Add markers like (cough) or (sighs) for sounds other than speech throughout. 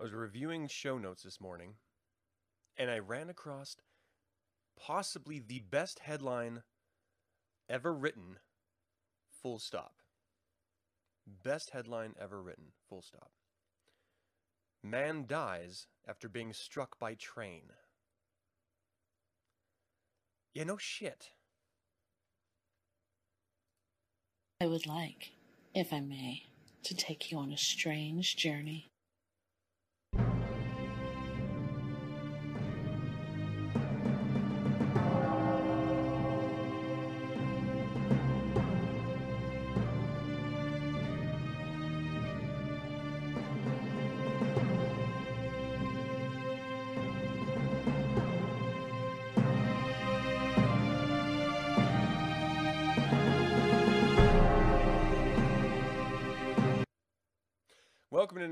I was reviewing show notes this morning and I ran across possibly the best headline ever written, full stop. Best headline ever written, full stop. Man dies after being struck by train. Yeah, no shit. I would like, if I may, to take you on a strange journey.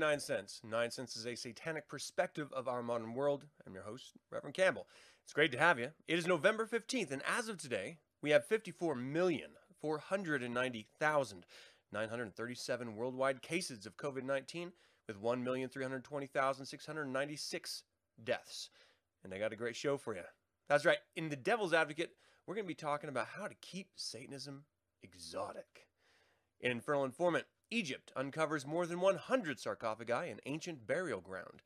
Nine Cents. Nine Cents is a satanic perspective of our modern world. I'm your host, Reverend Campbell. It's great to have you. It is November 15th, and as of today, we have 54,490,937 worldwide cases of COVID 19 with 1,320,696 deaths. And I got a great show for you. That's right, in The Devil's Advocate, we're going to be talking about how to keep Satanism exotic. In Infernal Informant, Egypt uncovers more than 100 sarcophagi in ancient burial ground.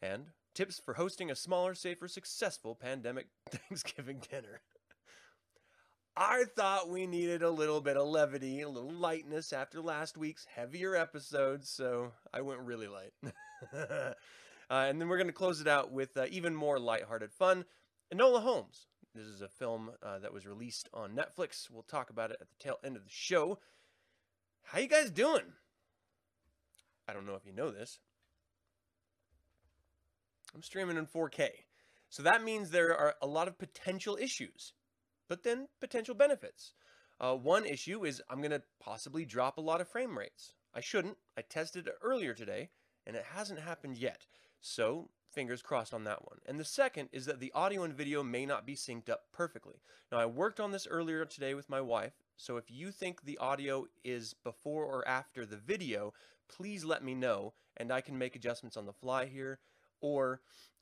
And tips for hosting a smaller, safer, successful pandemic (laughs) Thanksgiving dinner. I thought we needed a little bit of levity, a little lightness after last week's heavier episodes, so I went really light. (laughs) uh, and then we're going to close it out with uh, even more lighthearted fun. Enola Holmes. This is a film uh, that was released on Netflix. We'll talk about it at the tail end of the show. How you guys doing? I don't know if you know this. I'm streaming in 4K. So that means there are a lot of potential issues, but then potential benefits. Uh, one issue is I'm going to possibly drop a lot of frame rates. I shouldn't. I tested it earlier today, and it hasn't happened yet. So fingers crossed on that one. And the second is that the audio and video may not be synced up perfectly. Now, I worked on this earlier today with my wife, so if you think the audio is before or after the video, please let me know and I can make adjustments on the fly here or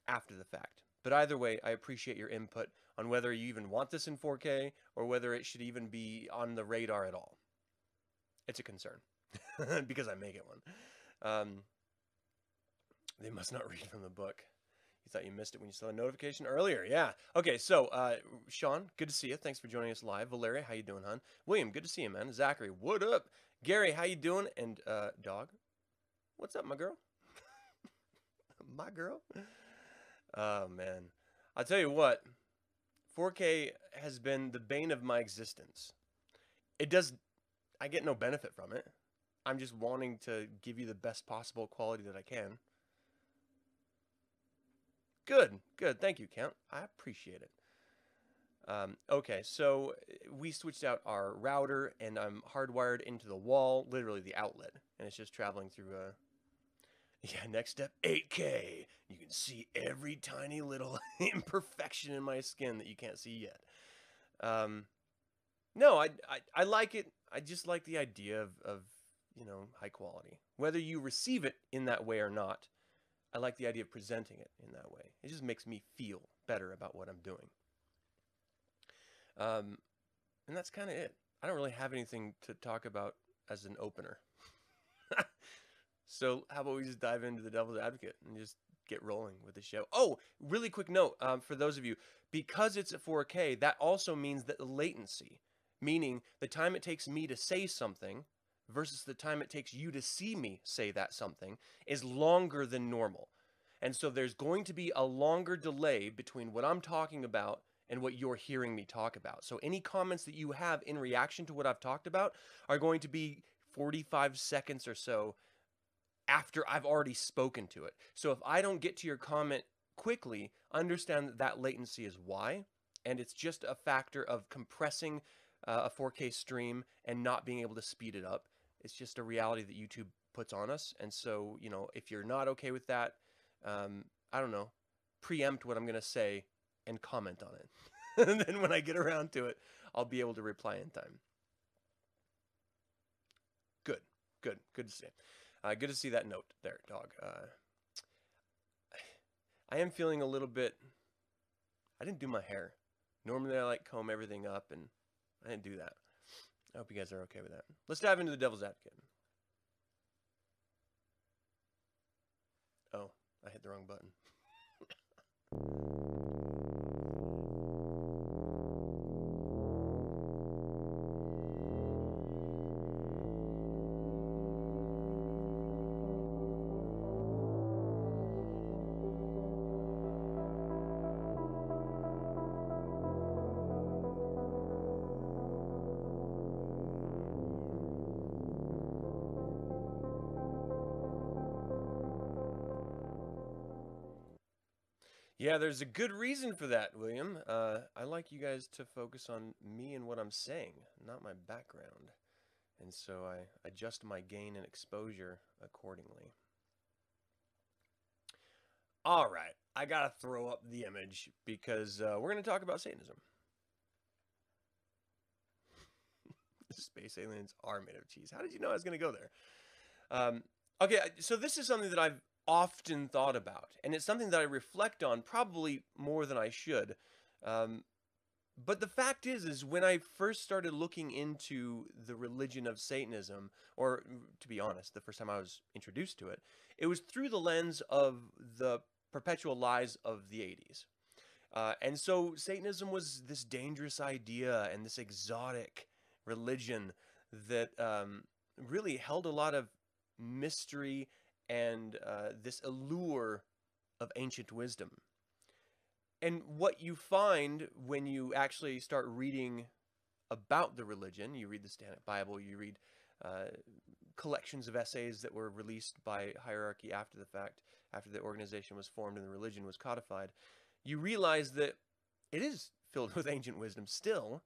after the fact. But either way, I appreciate your input on whether you even want this in 4K or whether it should even be on the radar at all. It's a concern (laughs) because I make it one. Um, they must not read from the book. You thought you missed it when you saw the notification earlier. Yeah. Okay, so uh, Sean, good to see you. Thanks for joining us live. Valeria, how you doing, hon? William, good to see you, man. Zachary, what up? Gary, how you doing? And uh, dog, what's up, my girl? (laughs) my girl? Oh man, I'll tell you what. 4K has been the bane of my existence. It does. I get no benefit from it. I'm just wanting to give you the best possible quality that I can. Good, good. Thank you, Count. I appreciate it. Um, okay, so we switched out our router and I'm hardwired into the wall, literally the outlet, and it's just traveling through a. (laughs) Yeah, next step 8K. You can see every tiny little (laughs) imperfection in my skin that you can't see yet. Um, no, I, I, I like it. I just like the idea of, of, you know, high quality. Whether you receive it in that way or not, I like the idea of presenting it in that way. It just makes me feel better about what I'm doing. Um, and that's kind of it. I don't really have anything to talk about as an opener. (laughs) so how about we just dive into the devil's advocate and just get rolling with the show. Oh, really quick note um, for those of you, because it's at 4K, that also means that the latency, meaning the time it takes me to say something versus the time it takes you to see me say that something, is longer than normal. And so there's going to be a longer delay between what I'm talking about and what you're hearing me talk about. So any comments that you have in reaction to what I've talked about are going to be 45 seconds or so after I've already spoken to it. So if I don't get to your comment quickly, understand that that latency is why. And it's just a factor of compressing uh, a 4K stream and not being able to speed it up. It's just a reality that YouTube puts on us. And so, you know, if you're not okay with that, um, I don't know, preempt what I'm going to say and comment on it. (laughs) and then when I get around to it, I'll be able to reply in time. Good, good, good to see. Uh, good to see that note there, dog. Uh, I am feeling a little bit. I didn't do my hair. Normally, I like comb everything up, and I didn't do that. I hope you guys are okay with that. Let's dive into the devil's advocate. Oh, I hit the wrong button. Yeah, there's a good reason for that, William. Uh, I like you guys to focus on me and what I'm saying, not my background. And so I adjust my gain and exposure accordingly. All right, I gotta throw up the image because uh, we're gonna talk about Satanism. (laughs) Space aliens are made of cheese. How did you know I was gonna go there? Um, okay, so this is something that I've often thought about, and it's something that I reflect on probably more than I should. Um, but the fact is, is when I first started looking into the religion of Satanism, or to be honest, the first time I was introduced to it, it was through the lens of the perpetual lies of the 80s. Uh, and so Satanism was this dangerous idea and this exotic religion that um, really held a lot of mystery and uh, this allure of ancient wisdom. And what you find when you actually start reading about the religion, you read the Satanic Bible, you read uh, collections of essays that were released by hierarchy after the fact, after the organization was formed and the religion was codified, you realize that it is filled (laughs) with ancient wisdom still,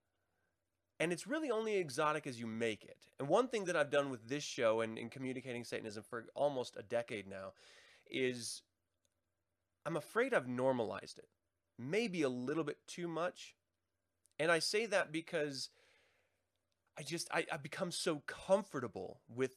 and it's really only exotic as you make it. And one thing that I've done with this show and in communicating Satanism for almost a decade now is I'm afraid I've normalized it. Maybe a little bit too much. And I say that because I just I, I become so comfortable with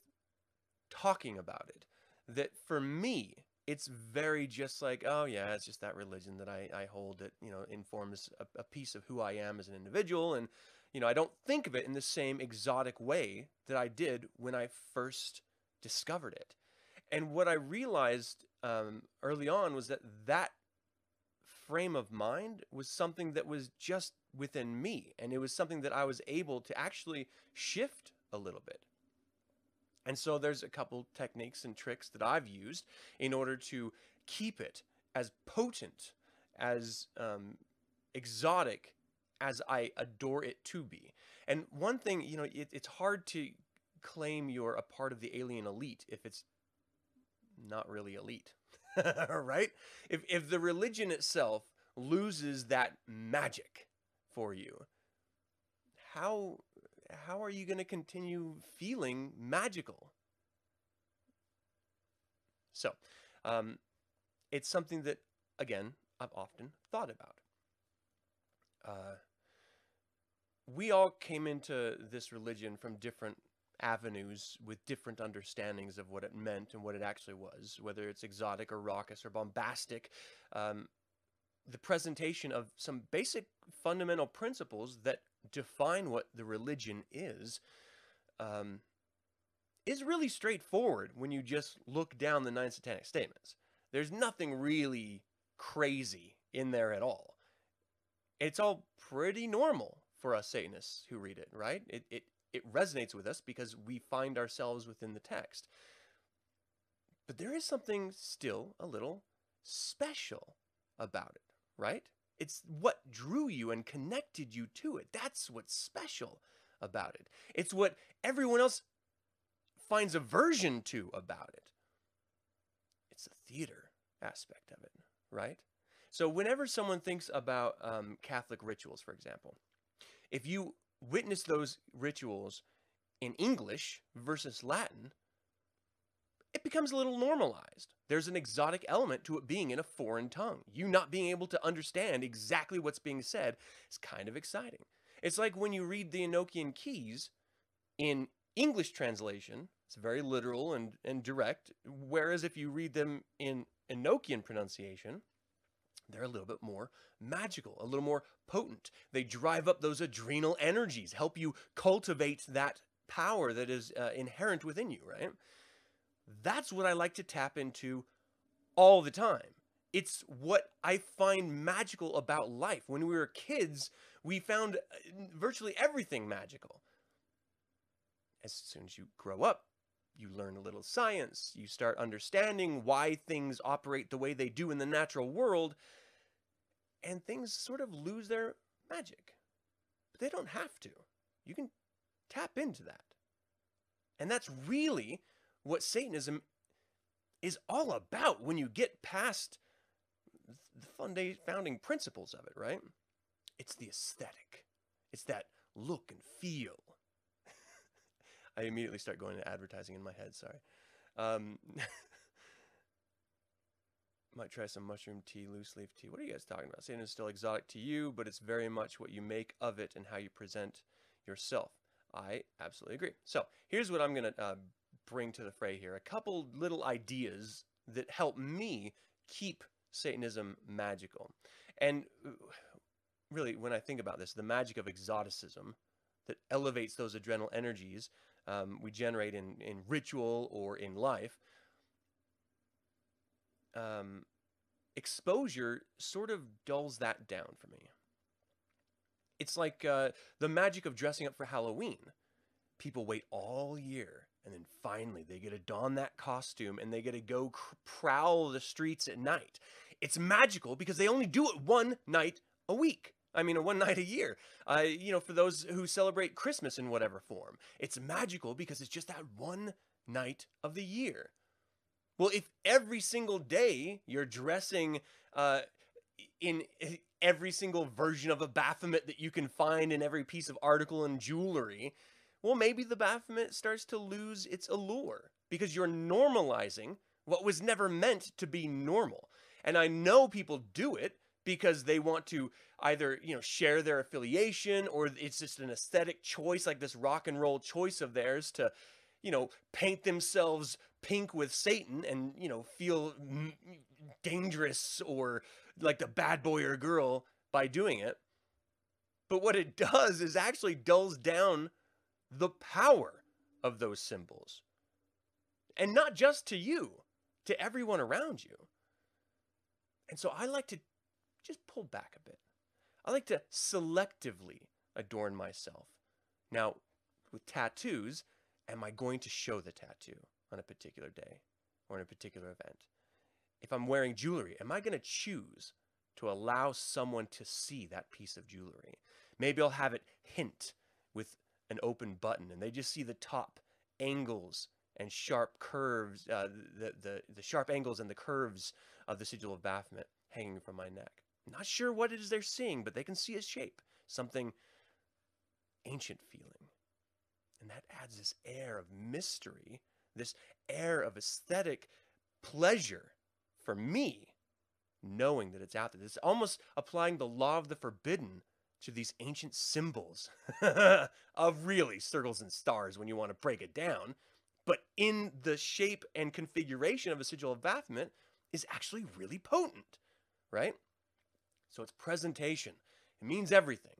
talking about it that for me it's very just like oh yeah it's just that religion that i, I hold that you know informs a, a piece of who i am as an individual and you know, I don't think of it in the same exotic way that I did when I first discovered it. And what I realized um, early on was that that frame of mind was something that was just within me. And it was something that I was able to actually shift a little bit. And so there's a couple techniques and tricks that I've used in order to keep it as potent, as um, exotic as I adore it to be. And one thing, you know, it, it's hard to claim you're a part of the alien elite if it's not really elite, (laughs) right? If, if the religion itself loses that magic for you, how how are you going to continue feeling magical? So, um, it's something that, again, I've often thought about. Uh, we all came into this religion from different avenues with different understandings of what it meant and what it actually was, whether it's exotic or raucous or bombastic. Um, the presentation of some basic fundamental principles that define what the religion is um, is really straightforward when you just look down the nine satanic statements. There's nothing really crazy in there at all. It's all pretty normal for us Satanists who read it, right? It, it, it resonates with us because we find ourselves within the text. But there is something still a little special about it, right? It's what drew you and connected you to it. That's what's special about it. It's what everyone else finds aversion to about it. It's the theater aspect of it, right? So, whenever someone thinks about um, Catholic rituals, for example, if you witness those rituals in English versus Latin, it becomes a little normalized. There's an exotic element to it being in a foreign tongue. You not being able to understand exactly what's being said is kind of exciting. It's like when you read the Enochian Keys in English translation, it's very literal and, and direct. Whereas if you read them in Enochian pronunciation, they're a little bit more magical, a little more potent. They drive up those adrenal energies, help you cultivate that power that is uh, inherent within you, right? That's what I like to tap into all the time. It's what I find magical about life. When we were kids, we found uh, virtually everything magical. As soon as you grow up, you learn a little science, you start understanding why things operate the way they do in the natural world, and things sort of lose their magic. But they don't have to. You can tap into that. And that's really what Satanism is all about when you get past the founding principles of it, right? It's the aesthetic. It's that look and feel. (laughs) I immediately start going to advertising in my head, sorry. Um, (laughs) might try some mushroom tea, loose leaf tea. What are you guys talking about? Satan is still exotic to you, but it's very much what you make of it and how you present yourself. I absolutely agree. So here's what I'm going to uh, bring to the fray here a couple little ideas that help me keep Satanism magical. And uh, really, when I think about this, the magic of exoticism that elevates those adrenal energies um, we generate in, in ritual or in life, um, exposure sort of dulls that down for me. It's like uh, the magic of dressing up for Halloween. People wait all year and then finally they get to don that costume and they get to go cr- prowl the streets at night. It's magical because they only do it one night a week. I mean, one (laughs) night a year. Uh, you know, for those who celebrate Christmas in whatever form, it's magical because it's just that one night of the year. Well, if every single day you're dressing uh, in every single version of a Baphomet that you can find in every piece of article and jewelry, well, maybe the Baphomet starts to lose its allure because you're normalizing what was never meant to be normal. And I know people do it because they want to either, you know, share their affiliation or it's just an aesthetic choice like this rock and roll choice of theirs to, you know, paint themselves pink with Satan and, you know, feel dangerous or like the bad boy or girl by doing it. But what it (laughs) does is actually dulls down the power of those symbols. And not just to you, to everyone around you. And so I like to just pull back a bit. I like to selectively adorn myself. Now, with tattoos, am I going to show the tattoo on a particular day or in a particular event? If I'm wearing jewelry, am I going to choose to allow someone to see that piece of jewelry? Maybe I'll have it hint with an open button and they just see the top angles and sharp curves, uh, the, the, the sharp angles and the curves of the sigil of Baphomet hanging from my neck. Not sure what it is they're seeing, but they can see a shape, something ancient feeling. That adds this air of mystery, this air of aesthetic pleasure for me, knowing that it's out there. It's almost applying the law of the forbidden to these ancient symbols (laughs) of really circles and stars when you want to break it down. But in the shape and configuration of a sigil of Baphomet is actually really potent, right? So it's presentation. It means everything.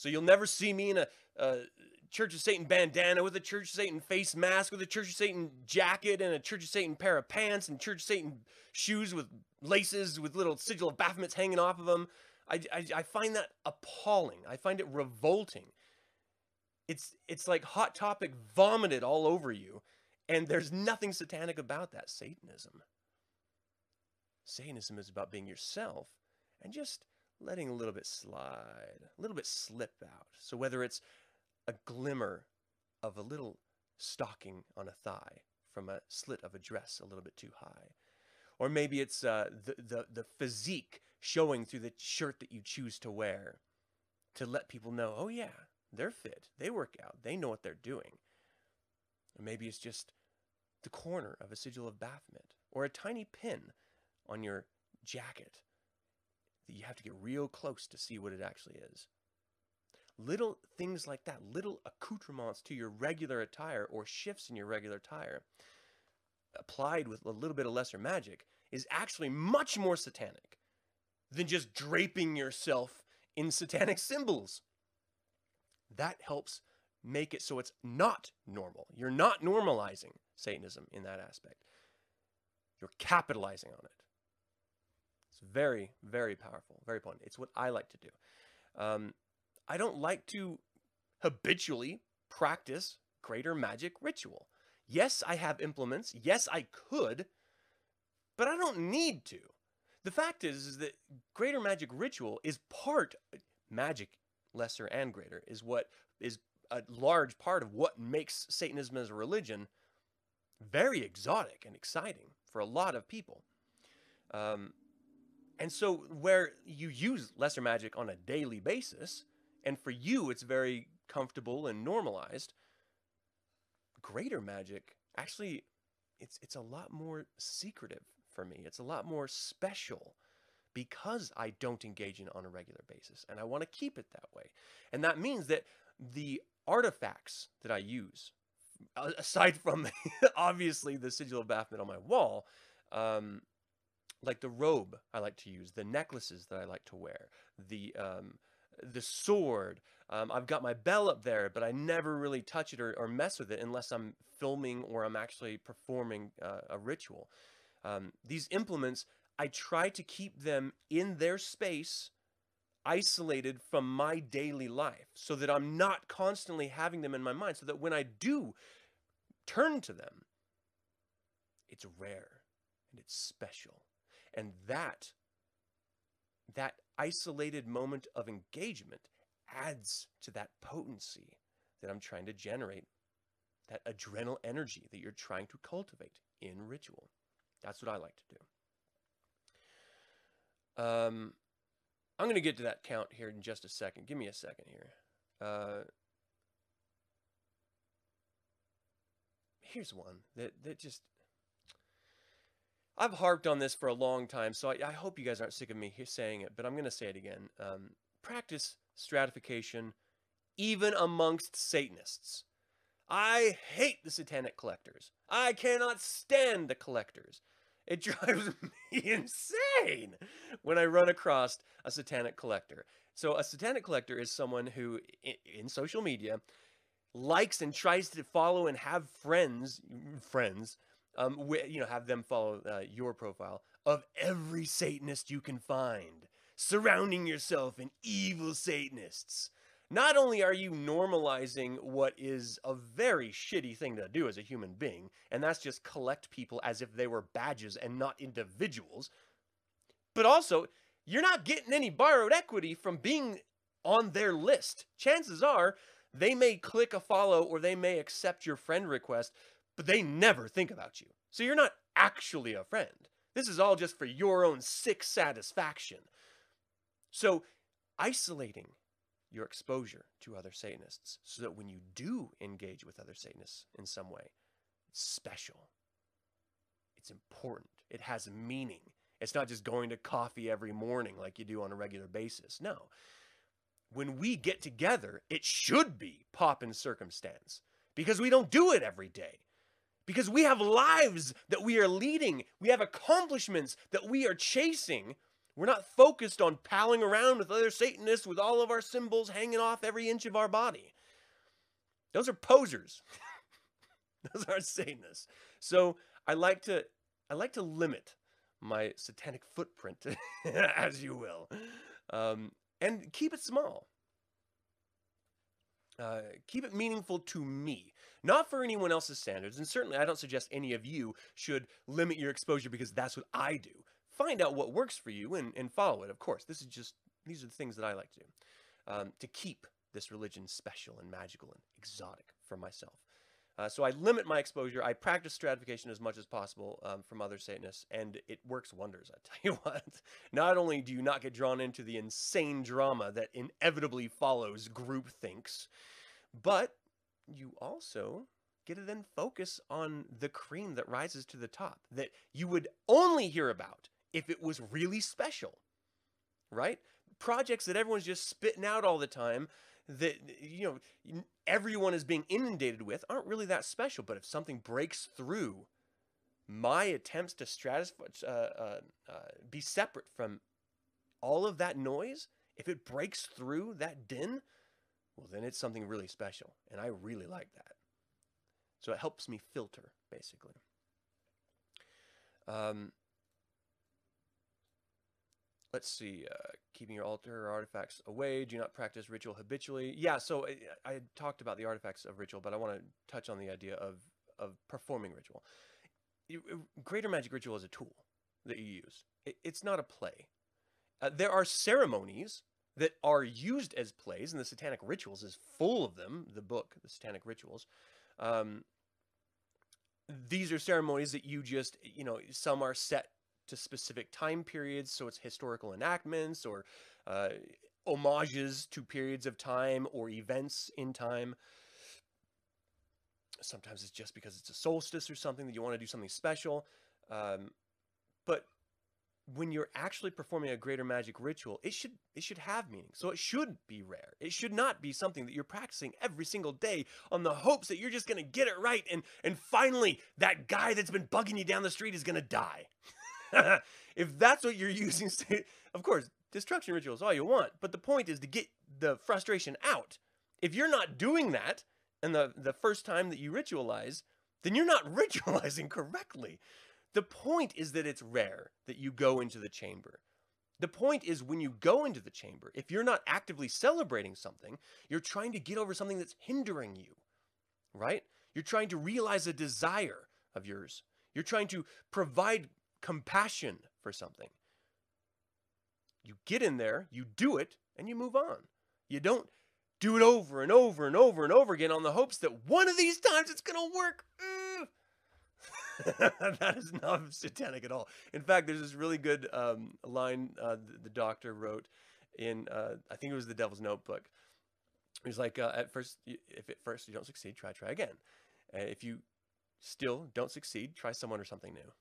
So you'll never see me in a, a Church of Satan bandana with a Church of Satan face mask with a Church of Satan jacket and a Church of Satan pair of pants and Church of Satan shoes with laces with little sigil of Baphomets hanging off of them. I, I, I find that appalling. I find it revolting. It's it's like hot topic vomited all over you, and there's nothing satanic about that. Satanism. Satanism is about being yourself and just letting a little bit slide, a little bit slip out. So whether it's a glimmer of a little stocking on a thigh from a slit of a dress a little bit too high, or maybe it's uh, the, the the physique showing through the shirt that you choose to wear to let people know, oh yeah, they're fit, they work out, they know what they're doing. Or maybe it's just the corner of a sigil of Baphomet or a tiny pin on your jacket that you have to get real close to see what it actually is. Little things like that, little accoutrements to your regular attire or shifts in your regular attire, applied with a little bit of lesser magic, is actually much more satanic than just draping yourself in satanic symbols. That helps make it so it's not normal. You're not normalizing Satanism in that aspect. You're capitalizing on it. It's very, very powerful, very potent. It's what I like to do. Um, I don't like to habitually practice greater magic ritual. Yes, I have implements. Yes, I could, but I don't need to. The fact is, is that greater magic ritual is part magic lesser and greater is what is a large part of what makes Satanism as a religion very exotic and exciting for a lot of people. Um, and so, where you use lesser magic on a daily basis, and for you it's very comfortable and normalized, greater magic actually it's it's a lot more secretive for me. It's a lot more special because I don't engage in it on a regular basis and I want to keep it that way. And that means that the artifacts that I use aside from (laughs) obviously the sigil of Baphomet on my wall, um, like the robe I like to use, the necklaces that I like to wear, the um, the sword. Um, I've got my bell up there, but I never really touch it or, or mess with it unless I'm filming or I'm actually performing uh, a ritual. Um, these implements, I try to keep them in their space, isolated from my daily life, so that I'm not constantly having them in my mind, so that when I do turn to them, it's rare and it's special. And that that isolated moment of engagement adds to that potency that I'm trying to generate, that adrenal energy that you're trying to cultivate in ritual. That's what I like to do. Um, I'm going to get to that count here in just a second. Give me a second here. Uh, here's one that, that just I've harped on this for a long time, so I, I hope you guys aren't sick of me saying it, but I'm going to say it again. Um, practice stratification even amongst Satanists. I hate the satanic collectors. I cannot stand the collectors. It (laughs) drives me insane when I run across a satanic collector. So, a satanic collector is someone who, in, in social media, likes and tries to follow and have friends, friends um, you know, have them follow uh, your profile of every Satanist you can find, surrounding yourself in evil Satanists. Not only are you normalizing what is a very shitty thing to do as a human being, and that's just collect people as if they were badges and not individuals, but also you're not getting any borrowed equity from being on their list. Chances are they may click a follow or they may accept your friend request, but they never think about you. So you're not actually a friend. This is all just for your own sick satisfaction. So isolating your exposure to other Satanists so that when you do engage with other Satanists in some way, it's special. It's important. It has meaning. It's not just going to coffee every morning like you do on a regular basis. No. When we get together, it should be pop and circumstance because we don't do it every day because we have lives that we are leading, we have accomplishments that we are chasing. We're not focused on palling around with other Satanists with all of our symbols hanging off every inch of our body. Those are posers. (laughs) Those are Satanists. So I like to I like to limit my satanic footprint, (laughs) as you will, um, and keep it small. Uh, keep it meaningful to me, not for anyone else's standards. And certainly, I don't suggest any of you should limit your exposure because that's what I do. Find out what works for you and, and follow it, of course. This is just, these are the things that I like to do um, to keep this religion special and magical and exotic for myself. Uh, so I limit my exposure. I practice stratification as much as possible um, from other Satanists, and it works wonders. I (laughs) tell you what. Not only do you not get drawn into the insane drama that inevitably follows groupthinks, but you also get to then focus on the cream that rises to the top that you would only hear about if it was really special, right? Projects that everyone's just spitting out all the time that you know everyone is being inundated with aren't really that special. But if something breaks through my attempts to stratify, uh, uh, uh, be separate from all of that noise, if it breaks through that din, well, then it's something really special. And I really like that. So it helps me filter, basically. Um, let's see. Uh, keeping your altar or artifacts away. Do not practice ritual habitually. Yeah, so I, I talked about the artifacts of ritual, but I want to touch on the idea of, of performing ritual. Greater magic ritual is a tool that you use, it, it's not a play. Uh, there are ceremonies that are used as plays, and the Satanic Rituals is full of them. The book, the Satanic Rituals. Um, these are ceremonies that you just, you know, some are set to specific time periods, so it's historical enactments or uh, homages to periods of time or events in time. Sometimes it's just because it's a solstice or something that you want to do something special. Um, but when you're actually performing a greater magic ritual, it should it should have meaning. So it should be rare. It should not be something that you're practicing every single day on the hopes that you're just going to get it right and and finally that guy that's been bugging you down the street is going to die. (laughs) if that's what you're (laughs) using, of course, destruction rituals all you want, but the point is to get the frustration out. If you're not doing that and the the first time that you ritualize, then you're not (laughs) ritualizing correctly. The point is that it's rare that you go into the chamber. The point is when you go into the chamber, if you're not actively celebrating something, you're trying to get over something that's hindering you, right? You're trying to realize a desire of yours. You're trying to provide compassion for something. You get in there, you do it, and you move on. You don't do it over and over and over and over again on the hopes that one of these times it's going to work. Mm. (laughs) that is not satanic at all. In fact, there's this really good um, line uh, the, the, doctor wrote in, uh, I think it was the Devil's Notebook. He was like, uh, at first, if at first you don't succeed, try, try again. If you still don't succeed, try someone or something new.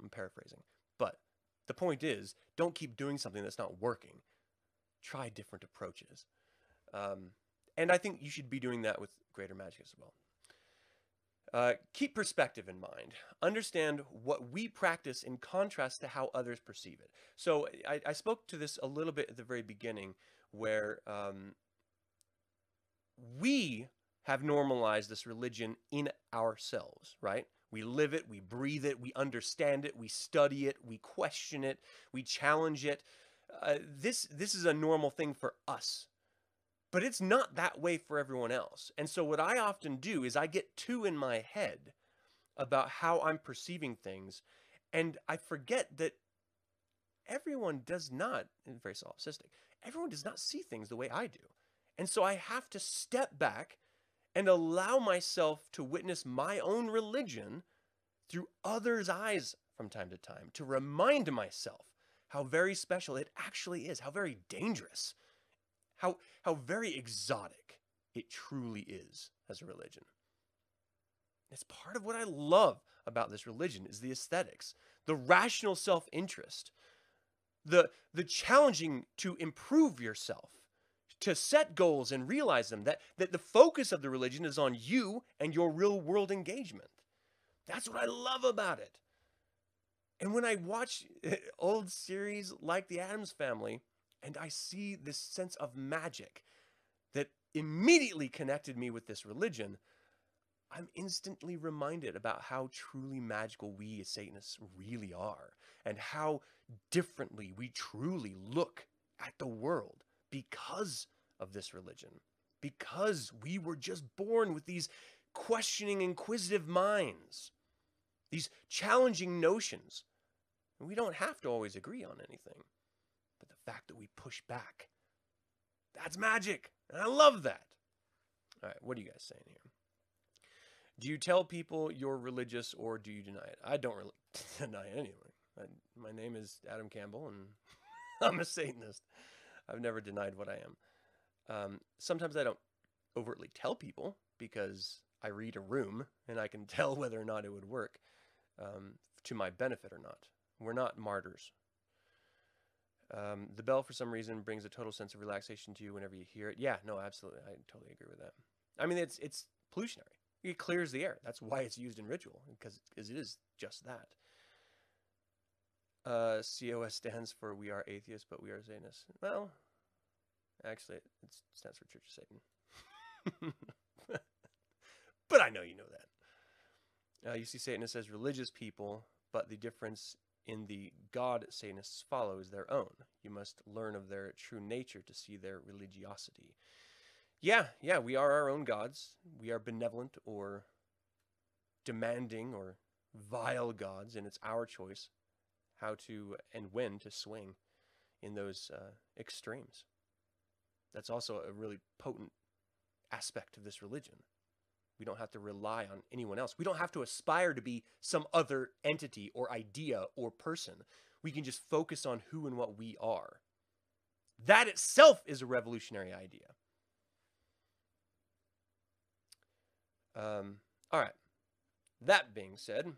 I'm paraphrasing. But the point is, don't keep doing something that's not working. Try different approaches. Um, and I think you should be doing that with greater magic as well. Uh, keep perspective in mind. Understand what we practice in contrast to how others perceive it. So I, I spoke to this a little bit at the very beginning, where um, we have normalized this religion in ourselves, right? We live it, we breathe it, we understand it, we study it, we question it, we challenge it. Uh, this this is a normal thing for us but it's not that way for everyone else. And so what I often do is I get two in my head about how I'm perceiving things. And I forget that everyone does not, very solipsistic, everyone does not see things the way I do. And so I have to step back and allow myself to witness my own religion through others' eyes from time to time, to remind myself how very special it actually is, how very dangerous how, how very exotic it truly is as a religion. It's part of what I love about this religion is the aesthetics, the rational self-interest, the, the challenging to improve yourself, to set goals and realize them, that, that the focus of the religion is on you and your real world engagement. That's what I love about it. And when I watch (laughs) old series like The Addams Family, and I see this sense of magic that immediately connected me with this religion. I'm instantly reminded about how truly magical we as Satanists really are and how differently we truly look at the world because of this religion. Because we were just born with these questioning, inquisitive minds, these challenging notions. We don't have to always agree on anything fact that we push back. That's magic. And I love that. All right, what are you guys saying here? Do you tell people you're religious or do you deny it? I don't really (laughs) deny anyway. I, my name is Adam Campbell and (laughs) I'm a Satanist. I've never denied what I am. Um, sometimes I don't overtly tell people because I read a room and I can (laughs) tell whether or not it would work um, to my benefit or not. We're not martyrs. Um, the bell, for some reason, brings a total sense of relaxation to you whenever you hear it. Yeah, no, absolutely. I totally agree with that. I mean, it's it's pollutionary. It clears the air. That's why it's used in ritual, because, it is just that. Uh, COS stands for We Are Atheists, but We Are Satanists. Well, actually, it stands for Church of Satan. (laughs) but I know you know that. Uh, you see Satanists as religious people, but the difference in the God Satanists follow is their own. You must learn of their true nature to see their religiosity. Yeah, yeah, we are our own gods. We are benevolent or demanding or vile gods, and it's our choice how to and when to swing in those uh, extremes. That's also a really potent aspect of this religion. We don't have to rely on anyone else. We don't have to aspire to be some other entity or idea or person. We can just focus on who and what we are. That itself is a revolutionary idea. Um, all right. That being said,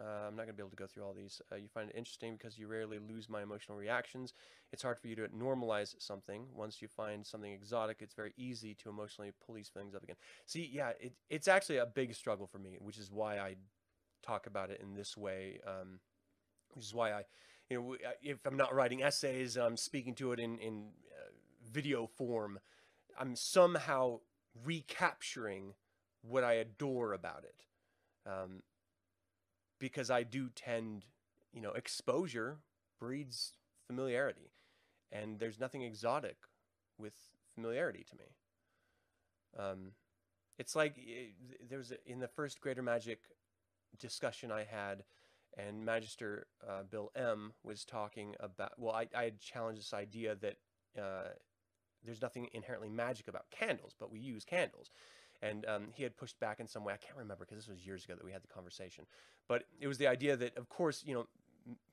uh, I'm not going to be able to go through all these. Uh, you find it interesting because you rarely lose my emotional reactions. It's hard for you to normalize something. Once you find something exotic, it's very easy to emotionally pull these feelings up again. See, yeah, it, it's actually a big struggle for me, which is why I talk about it in this way. Um, which is why I, you know, if I'm not writing essays, I'm speaking to it in in uh, video form. I'm somehow recapturing what I adore about it. Um, because I do tend, you know, exposure breeds familiarity. And there's nothing exotic with familiarity to me. Um, it's like eh, there was a, in the first Greater Magic discussion I had, and Magister uh, Bill M was talking about. Well, I, I had challenged this idea that uh, there's nothing inherently magic about candles, but we use candles. And um, he had pushed back in some way. I can't remember because this was years ago that we had the conversation. But it was the idea that, of course, you know,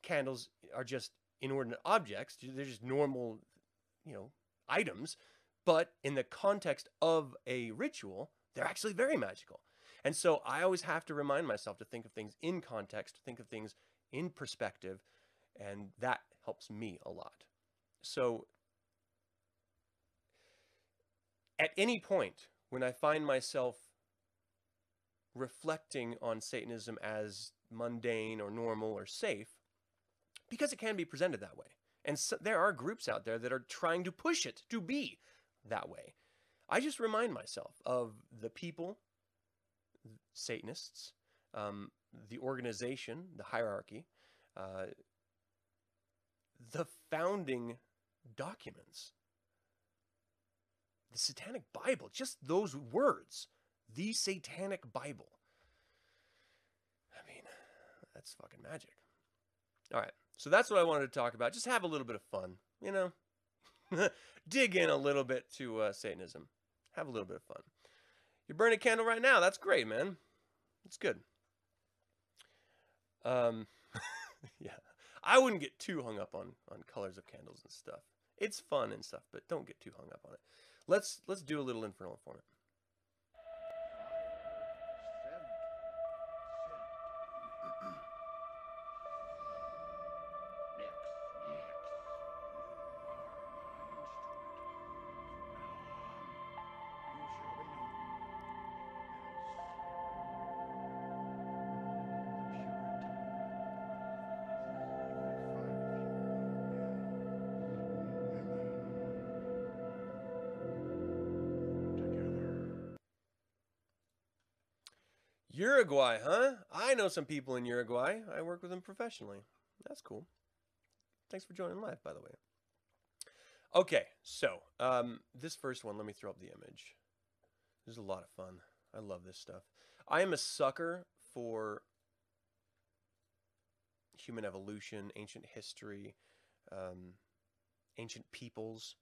candles are just inordinate objects. They're just normal, you know, items. But in the context of a ritual, they're actually very magical. And so I always have to remind myself to think of things in context, think of things in perspective, and that helps me a lot. So at any point when I find myself reflecting on Satanism as mundane or normal or safe, because it can be presented that way. And so, there are groups out there that are trying to push it to be that way. I just remind myself of the people, Satanists, um, the organization, the hierarchy, uh, the founding documents the Satanic Bible, just those words, the Satanic Bible. I mean, that's fucking magic. All right, so that's what I wanted to talk about. Just have a little bit of fun, you know? (laughs) Dig in a little bit to uh, Satanism. Have a little bit of fun. You're burning a candle right now. That's great, man. It's good. Um, (laughs) yeah. I wouldn't get too hung up on, on colors of candles and stuff. It's fun and stuff, but don't get too hung up on it. Let's let's do a little infernal informant. Uruguay, huh? I know some people in Uruguay. I work with them professionally. That's cool. Thanks for joining live, by the way. Okay, so um, this first one, let me throw up the image. This is a lot of fun. I love this stuff. I am a sucker for human evolution, ancient history, um, ancient peoples,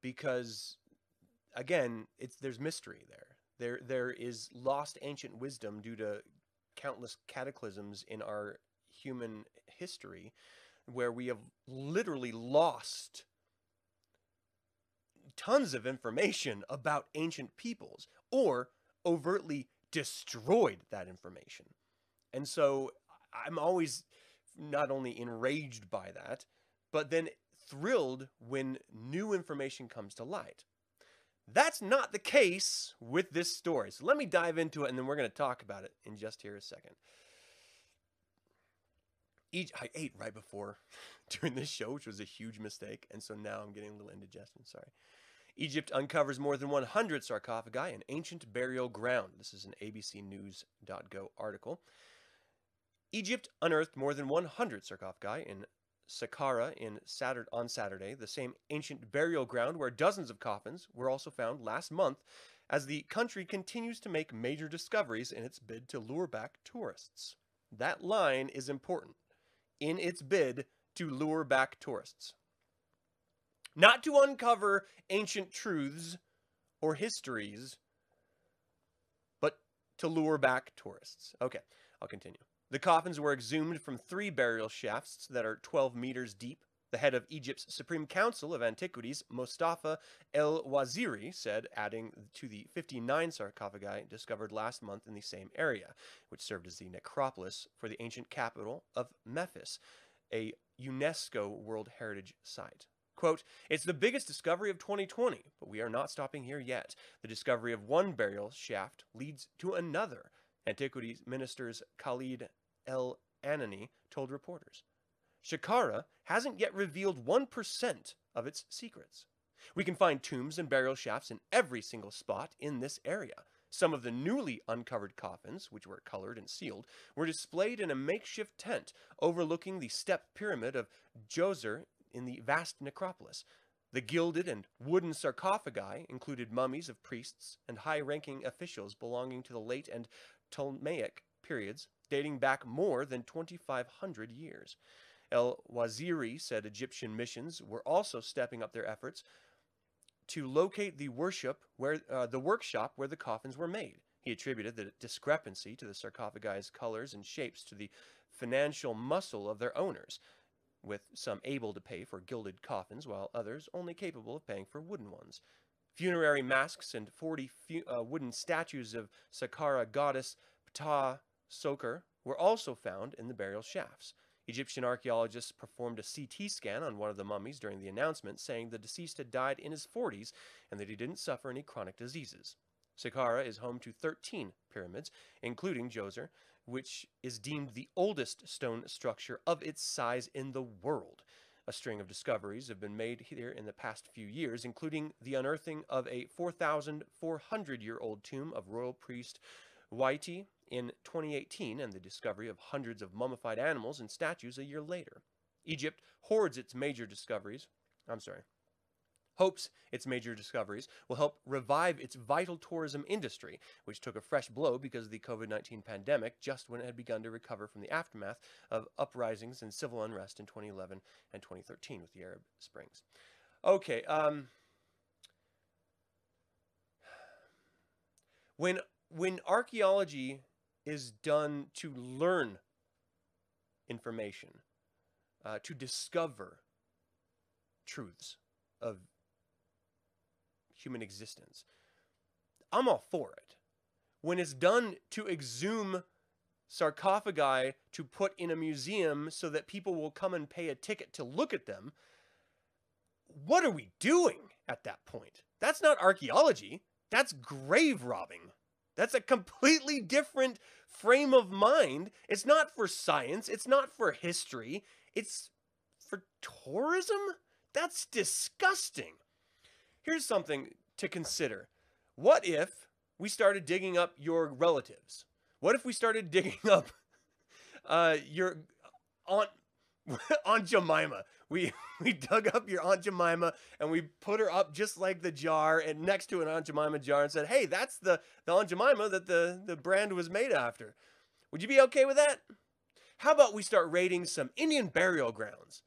because again, it's there's mystery there. There, there is lost ancient wisdom due to countless cataclysms in our human history where we have literally lost tons of information about ancient peoples or overtly destroyed that information. And so I'm always not only enraged by that, but then thrilled when new information comes to light. That's not the case with this story. So let me dive into it and then we're going to talk about it in just here a second. Each I ate right before (laughs) during this show, which was a huge mistake, and so now I'm getting a little indigestion. Sorry. Egypt uncovers more than 100 sarcophagi in ancient burial ground. This is an abcnews.go article. Egypt unearthed more than 100 sarcophagi in Saqqara in Saturday, on Saturday, the same ancient burial ground where dozens of coffins were also found last month, as the country continues to make major discoveries in its bid to lure back tourists. That line is important. In its bid to lure back tourists. Not to uncover ancient truths or histories, but to lure back tourists. Okay, I'll continue. The coffins were exhumed from three burial shafts that are 12 meters deep. The head of Egypt's Supreme Council of Antiquities, Mostafa El Waziri, said, adding to the 59 sarcophagi discovered last month in the same area, which served as the necropolis for the ancient capital of Memphis, a UNESCO World Heritage Site. Quote, it's the biggest discovery of 2020, but we are not stopping here yet. The discovery of one burial shaft leads to another, Antiquities Ministers Khalid El Anani told reporters. Saqqara hasn't yet revealed 1% of its secrets. We can find tombs and burial shafts in every single spot in this area. Some of the newly uncovered coffins, which were colored and sealed, were displayed in a makeshift tent overlooking the step pyramid of Djoser in the vast necropolis. The gilded and wooden sarcophagi included mummies of priests and high ranking officials belonging to the late and Ptolemaic periods, dating back more than 2,500 years. El Waziri said Egyptian missions were also stepping up their efforts to locate the worship where uh, the workshop where the coffins were made. He attributed the discrepancy to the sarcophagi's colors and shapes to the financial muscle of their owners, with some able to pay for gilded coffins while others only capable of paying for wooden ones. Funerary masks and 40 uh, wooden statues of Saqqara goddess Ptah Sokar were also found in the burial shafts. Egyptian archaeologists performed a CT scan on one of the mummies during the announcement, saying the deceased had died in his 40s and that he didn't suffer any chronic diseases. Saqqara is home to 13 pyramids, including Djoser, which is deemed the oldest stone structure of its size in the world. A string of discoveries have been made here in the past few years, including the unearthing of a 4,400 year old tomb of royal priest Wahtye in 2018 and the discovery of hundreds of mummified animals and statues a year later. Egypt hoards its major discoveries. I'm sorry. Hopes its major discoveries will help revive its vital tourism industry, which took a fresh blow because of the COVID 19 pandemic just when it had begun to recover from the aftermath of uprisings and civil unrest in 2011 and 2013 with the Arab Springs. Okay, um, (sighs) when when archaeology is done to learn information, uh, to discover truths of human existence. I'm all for it. When it's done to exhume sarcophagi to put in a museum so that people will come and pay a ticket to look at them, what are we doing at that point? That's not archaeology. That's grave robbing. That's a completely different frame of mind. It's not for science, it's not for history, it's for tourism? That's disgusting. Here's something to consider. What if we started digging up your relatives? What if we started (laughs) digging up uh, your aunt (laughs) Aunt Jemima. We (laughs) we dug up your Aunt Jemima and we put her up just like the jar and next to an Aunt Jemima jar and said, "Hey, that's the the Aunt Jemima that the the brand was made after." Would you be okay with that? How about we start raiding some Indian burial grounds?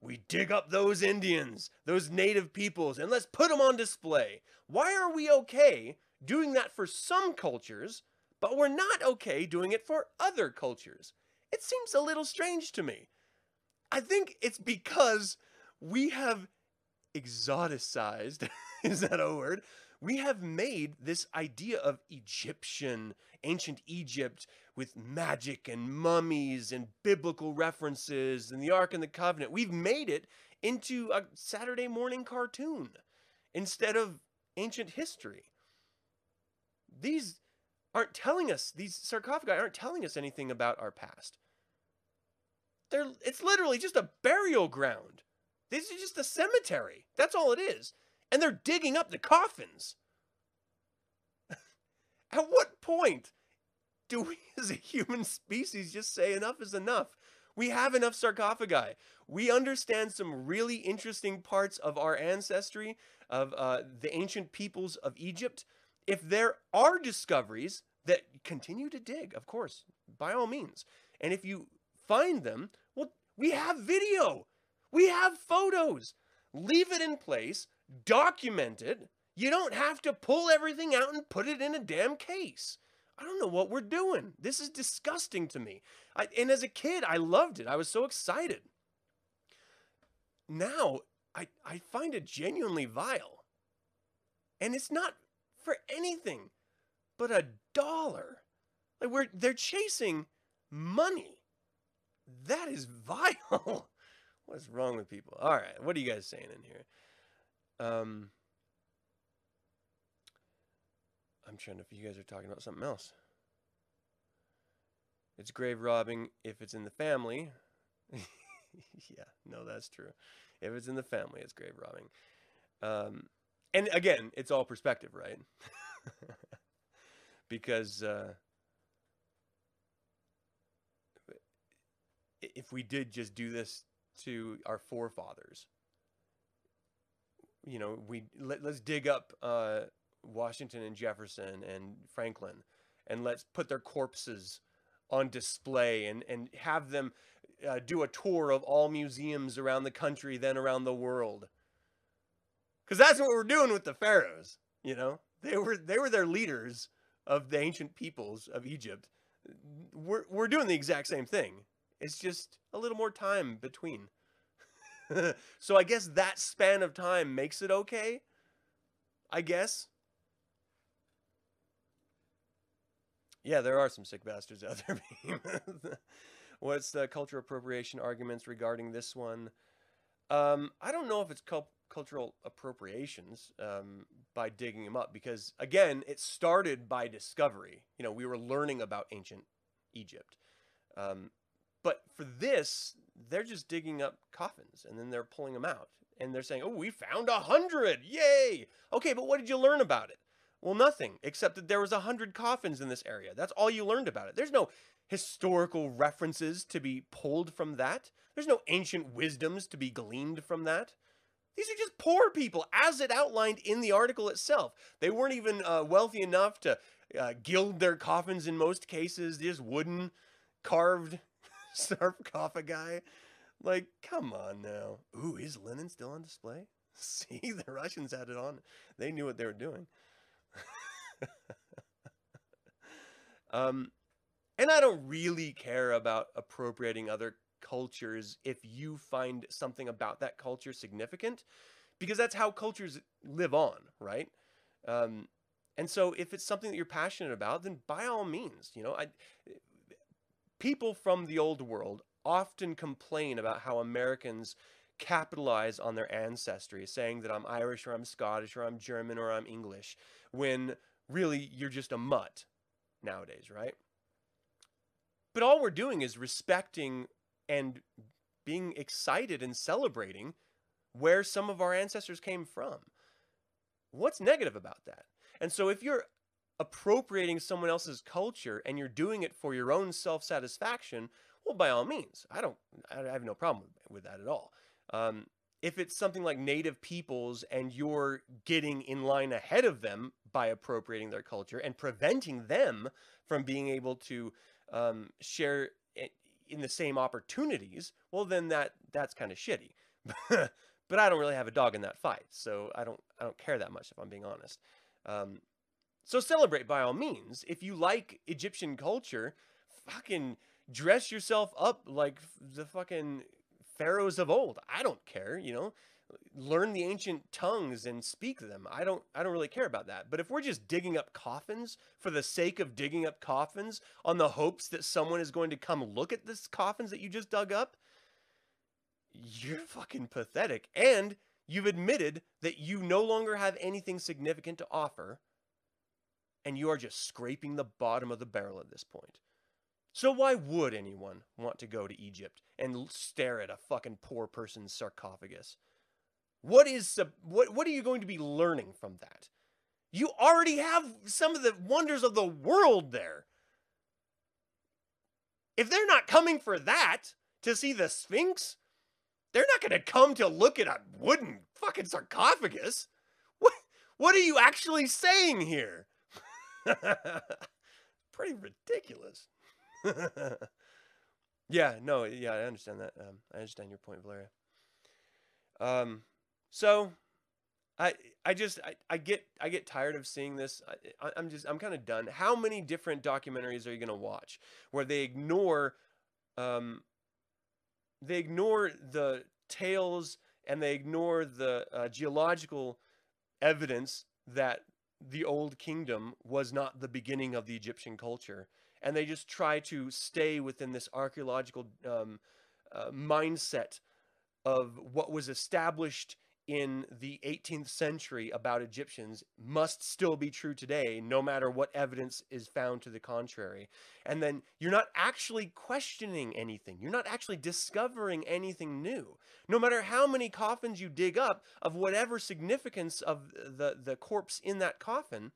We dig up those Indians, those native peoples, and let's put them on display. Why are we okay doing that for some cultures, but we're not okay doing it for other cultures? It seems a little strange to me. I think it's because we have exoticized, (laughs) is that a word? We have made this idea of Egyptian, ancient Egypt with magic and mummies and biblical references and the Ark and the Covenant. We've made it into a Saturday morning cartoon instead of ancient history. These aren't telling us, these sarcophagi aren't telling us anything about our past. They're it's literally just a burial ground. This is just a cemetery. That's all it is. And they're digging up the coffins. (laughs) At what point do we (laughs) as a human species just say enough is enough? We have enough sarcophagi. We understand some really interesting parts of our ancestry, of uh, the ancient peoples of Egypt. If there are discoveries that continue to dig, of course, by all means. And if you find them, well, we have video, we have photos. Leave it in place, document it. You don't have to pull everything out and put it in a damn case. I don't know what we're doing. This is disgusting to me. I, and as a kid, I loved it. I was so excited. Now, I, I find it genuinely vile. And it's not for anything but a dollar. Like we're they're chasing money. That is (laughs) vile. What's wrong with people? All right, what are you guys saying in here? Um I'm trying to if you guys are talking about something else. It's grave robbing if it's in the family. (laughs) yeah, no, that's true. If it's in the family, it's grave robbing. Um, and again, it's all perspective, right? (laughs) because uh, if we did just do this to our forefathers, you know, we let, us dig up uh, Washington and Jefferson and Franklin, and let's put their corpses on display and and have them uh, do a tour of all museums around the country, then around the world. Because that's what we're doing with the pharaohs. You know, they were they were their leaders of the ancient peoples of Egypt. We're we're doing the exact same thing. It's just a little more time between. (laughs) so I guess that span of time makes it okay. I guess. Yeah, there are some sick bastards out there. (laughs) What's the cultural appropriation arguments regarding this one? Um, I don't know if it's cul- cultural appropriations um, by digging them up because, again, it started by discovery. You know, we were learning about ancient Egypt. Um, but for this, they're just digging up coffins and then they're pulling them out. And they're saying, oh, we found a hundred. Yay. Okay, but what did you learn about it? Well, nothing, except that there was a hundred coffins in this area. That's all you learned about it. There's no historical references to be pulled from that. There's no ancient wisdoms to be gleaned from that. These are just poor people, as it outlined in the article itself. They weren't even uh, wealthy enough to uh, gild their coffins in most cases. Just wooden, carved (laughs) sarcophagi. Like, come on now. Ooh, is linen still on display? (laughs) See, the Russians had it on. They knew what they were doing. (laughs) um, and I don't really care about appropriating other cultures if you find something about that culture significant, because that's how cultures live on, right? Um, and so if it's something that you're passionate about, then by all means, you know, I, people from the old world often complain about how Americans capitalize on their ancestry, saying that I'm Irish or I'm Scottish or I'm German or I'm English, when really you're just a mutt nowadays, right? But all we're doing is respecting and being excited and celebrating where some of our ancestors came from. What's negative about that? And so if you're appropriating someone else's culture and you're doing it for your own self-satisfaction, well, by all means, I don't, I have no problem with that at all. Um, if it's something like native peoples and you're getting in line ahead of them by appropriating their culture and preventing them from being able to um, share in the same opportunities, well, then that that's kind of shitty. (laughs) but I don't really have a dog in that fight, so I don't I don't care that much if I'm being honest. Um, so celebrate by all means. If you like Egyptian culture, fucking dress yourself up like the fucking pharaohs of old. I don't care, you know. Learn the ancient tongues and speak them. I don't I don't really care about that. But if we're just digging up coffins for the sake of digging up coffins on the hopes that someone is going to come look at this coffins that you just dug up, you're fucking pathetic. And you've admitted that you no longer have anything significant to offer and you are just scraping the bottom of the barrel at this point. So why would anyone want to go to Egypt and stare at a fucking poor person's sarcophagus? What is what what are you going to be learning from that? You already have some of the wonders of the world there. If they're not coming for that to see the Sphinx, they're not going to come to look at a wooden fucking sarcophagus. What what are you actually saying here? (laughs) Pretty ridiculous. (laughs) yeah, no, yeah, I understand that. Um, I understand your point, Valeria. Um, so I I just I, I get I get tired of seeing this. I, I'm just I'm kind of done. How many different documentaries are you gonna watch where they ignore um they ignore the tales and they ignore the uh, geological evidence that the old kingdom was not the beginning of the Egyptian culture and they just try to stay within this archaeological um, uh, mindset of what was established in the 18th century about Egyptians must still be true today, no matter what evidence is found to the contrary. And then you're not actually questioning anything. You're not actually discovering anything new. No matter how many coffins you dig up of whatever significance of the, the corpse in that coffin,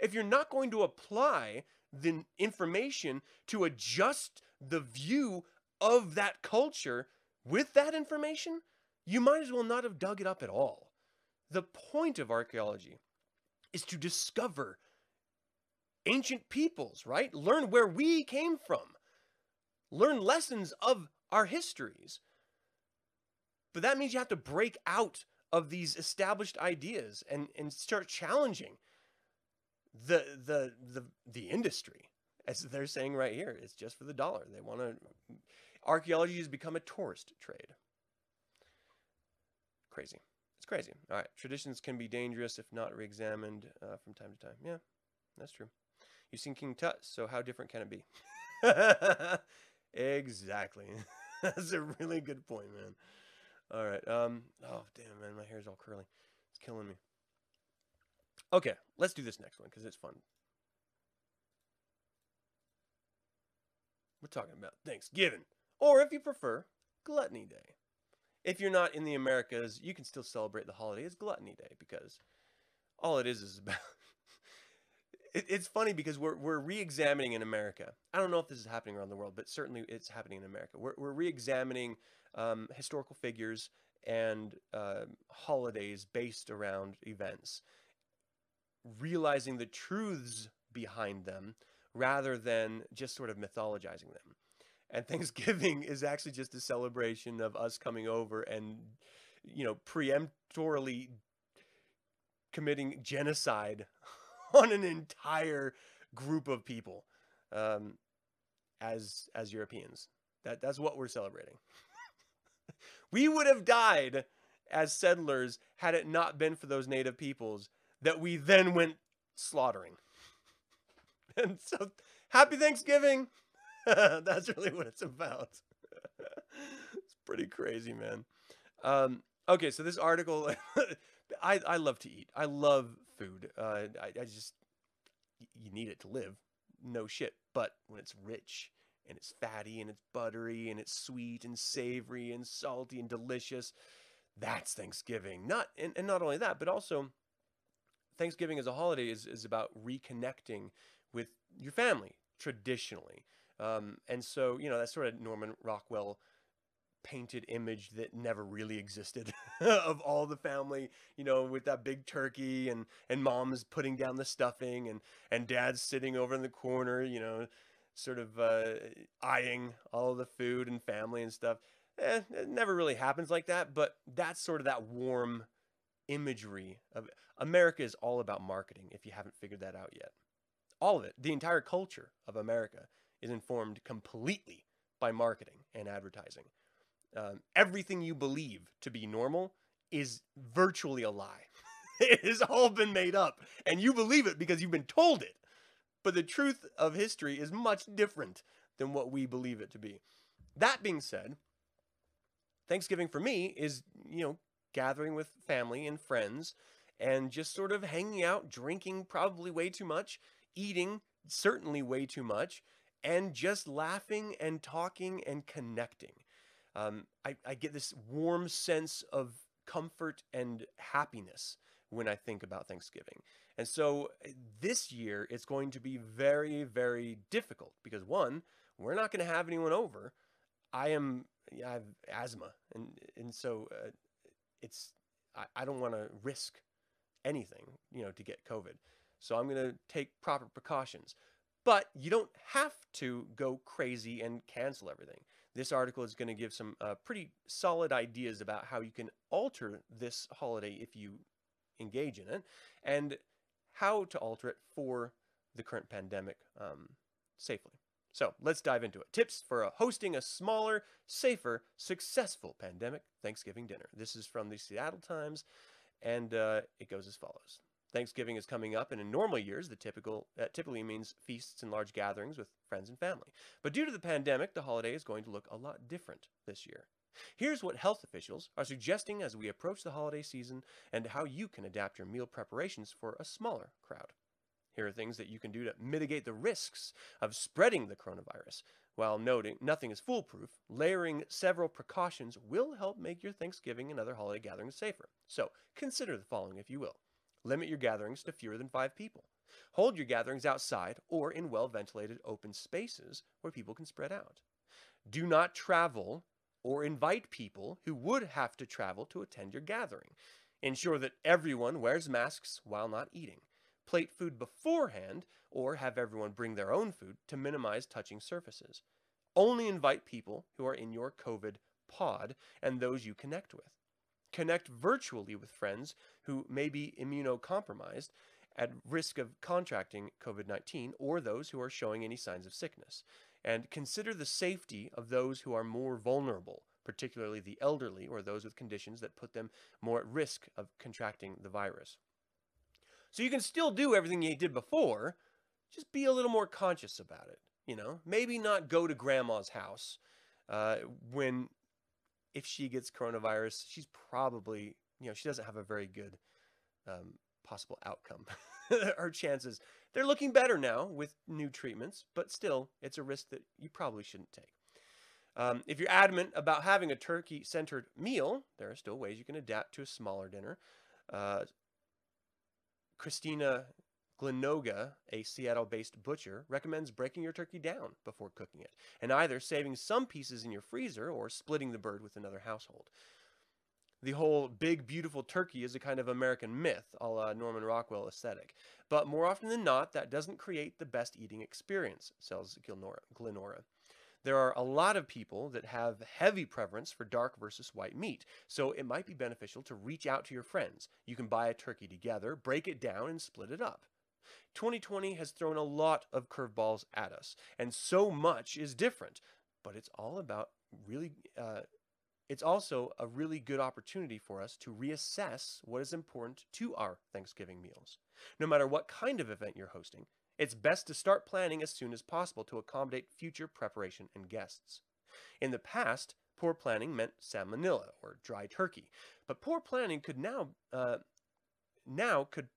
if you're not going to apply the information to adjust the view of that culture with that information, you might as well not have dug it up at all. The point of archaeology is to discover ancient peoples, right? Learn where we came from, learn lessons of our histories. But that means you have to break out of these established ideas and, and start challenging the the the the industry as they're saying right here it's just for the dollar they want to archaeology has become a tourist trade crazy. It's crazy. All right. Traditions can be dangerous if not re-examined uh, from time to time. Yeah that's true. You've seen king tut so how different can it be? (laughs) Exactly. (laughs) That's a really good point man. All right. Um oh damn man. My hair's all curly. It's killing me. Okay, let's do this next one because it's fun. We're talking about Thanksgiving, or if you prefer, Gluttony Day. If you're not in the Americas, you can still celebrate the holiday as Gluttony Day because all it is is about. (laughs) it, it's funny because we're we're re-examining in America. I don't know if this is happening around the world, but certainly it's happening in America. We're we're re-examining um, historical figures and uh, holidays based around events realizing the truths behind them rather than just sort of mythologizing them. And Thanksgiving (laughs) is actually just a celebration of us coming over and, you know, preemptorily committing genocide (laughs) on an entire group of people um, as as Europeans. That that's what we're celebrating. (laughs) we would have died as settlers had it not been for those native peoples that we then went slaughtering. And so, happy Thanksgiving. (laughs) That's really what it's about. (laughs) it's pretty crazy, man. Um, okay, so this article, (laughs) I, I love to eat. I love food. Uh, I, I just, you need it to live. No shit. But when it's rich and it's fatty and it's buttery and it's sweet and savory and salty and delicious, that's Thanksgiving. Not and, and not only that, but also Thanksgiving as a holiday is, is about reconnecting with your family traditionally. Um, and so, you know, that sort of Norman Rockwell painted image that never really existed (laughs) of all the family, you know, with that big turkey and, and mom's putting down the stuffing and, and dad's sitting over in the corner, you know, sort of uh, eyeing all the food and family and stuff. Eh, it never really happens like that, but that's sort of that warm imagery of America is all about marketing if you haven't figured that out yet. All of it, the entire culture of America is informed completely by marketing and advertising. Um, everything you believe to be normal is virtually a lie. (laughs) it has all been made up, and you believe it because you've been told it. But the truth of history is much different than what we believe it to be. That being said, Thanksgiving for me is, you know, gathering with family and friends and just sort of hanging out, drinking probably way too much, eating certainly way too much, and just laughing and talking and connecting. Um, I, I get this warm sense of comfort and happiness when I think about Thanksgiving. And so uh, this year, it's going to be very, very difficult because one, we're not going to have anyone over. I am, I have asthma, and and so uh, it's I, I don't want to risk anything, you know, to get COVID. So I'm going to take proper precautions. But you don't have to go crazy and cancel everything. This article is going to give some uh, pretty solid ideas about how you can alter this holiday if you engage in it, and how to alter it for the current pandemic um, safely. So let's dive into it. Tips for uh, hosting a smaller, safer, successful pandemic Thanksgiving dinner. This is from the Seattle Times, and uh, it goes as follows. Thanksgiving is coming up, and in normal years, the typical that typically means feasts and large gatherings with friends and family. But due to the pandemic, the holiday is going to look a lot different this year. Here's what health officials are suggesting as we approach the holiday season and how you can adapt your meal preparations for a smaller crowd. Here are things that you can do to mitigate the risks of spreading the coronavirus. While noting nothing is foolproof, layering several precautions will help make your Thanksgiving and other holiday gatherings safer. So consider the following if you will. Limit your gatherings to fewer than five people. Hold your gatherings outside or in well ventilated open spaces where people can spread out. Do not travel or invite people who would have to travel to attend your gathering. Ensure that everyone wears masks while not eating. Plate food beforehand or have everyone bring their own food to minimize touching surfaces. Only invite people who are in your COVID pod and those you connect with. Connect virtually with friends who may be immunocompromised at risk of contracting COVID 19 or those who are showing any signs of sickness and consider the safety of those who are more vulnerable, particularly the elderly or those with conditions that put them more at risk of contracting the virus. So you can still do everything you did before, just be a little more conscious about it. You know, maybe not go to grandma's house uh, when, if she gets coronavirus, she's probably, you know, she doesn't have a very good um, possible outcome. (laughs) Her chances they're looking better now with new treatments, but still, it's a risk that you probably shouldn't take. Um, if you're adamant about having a turkey centered meal, there are still ways you can adapt to a smaller dinner. Uh, Christina Glenoga, a Seattle based butcher, recommends breaking your turkey down before cooking it, and either saving some pieces in your freezer or splitting the bird with another household the whole big, beautiful turkey is a kind of American myth, a la Norman Rockwell aesthetic. But more often than not, that doesn't create the best eating experience, says Glenora. There are a lot of people that have heavy preference for dark versus white meat, so it might be beneficial to reach out to your friends. You can buy a turkey together, break it down, and split it up. 2020 has thrown a lot of curveballs at us, and so much is different, but it's all about really uh, it's also a really good opportunity for us to reassess what is important to our Thanksgiving meals. No matter what kind of event you're hosting, it's best to start planning as soon as possible to accommodate future preparation and guests. In the past, poor planning meant salmonella or dry turkey, but poor planning could now uh, now could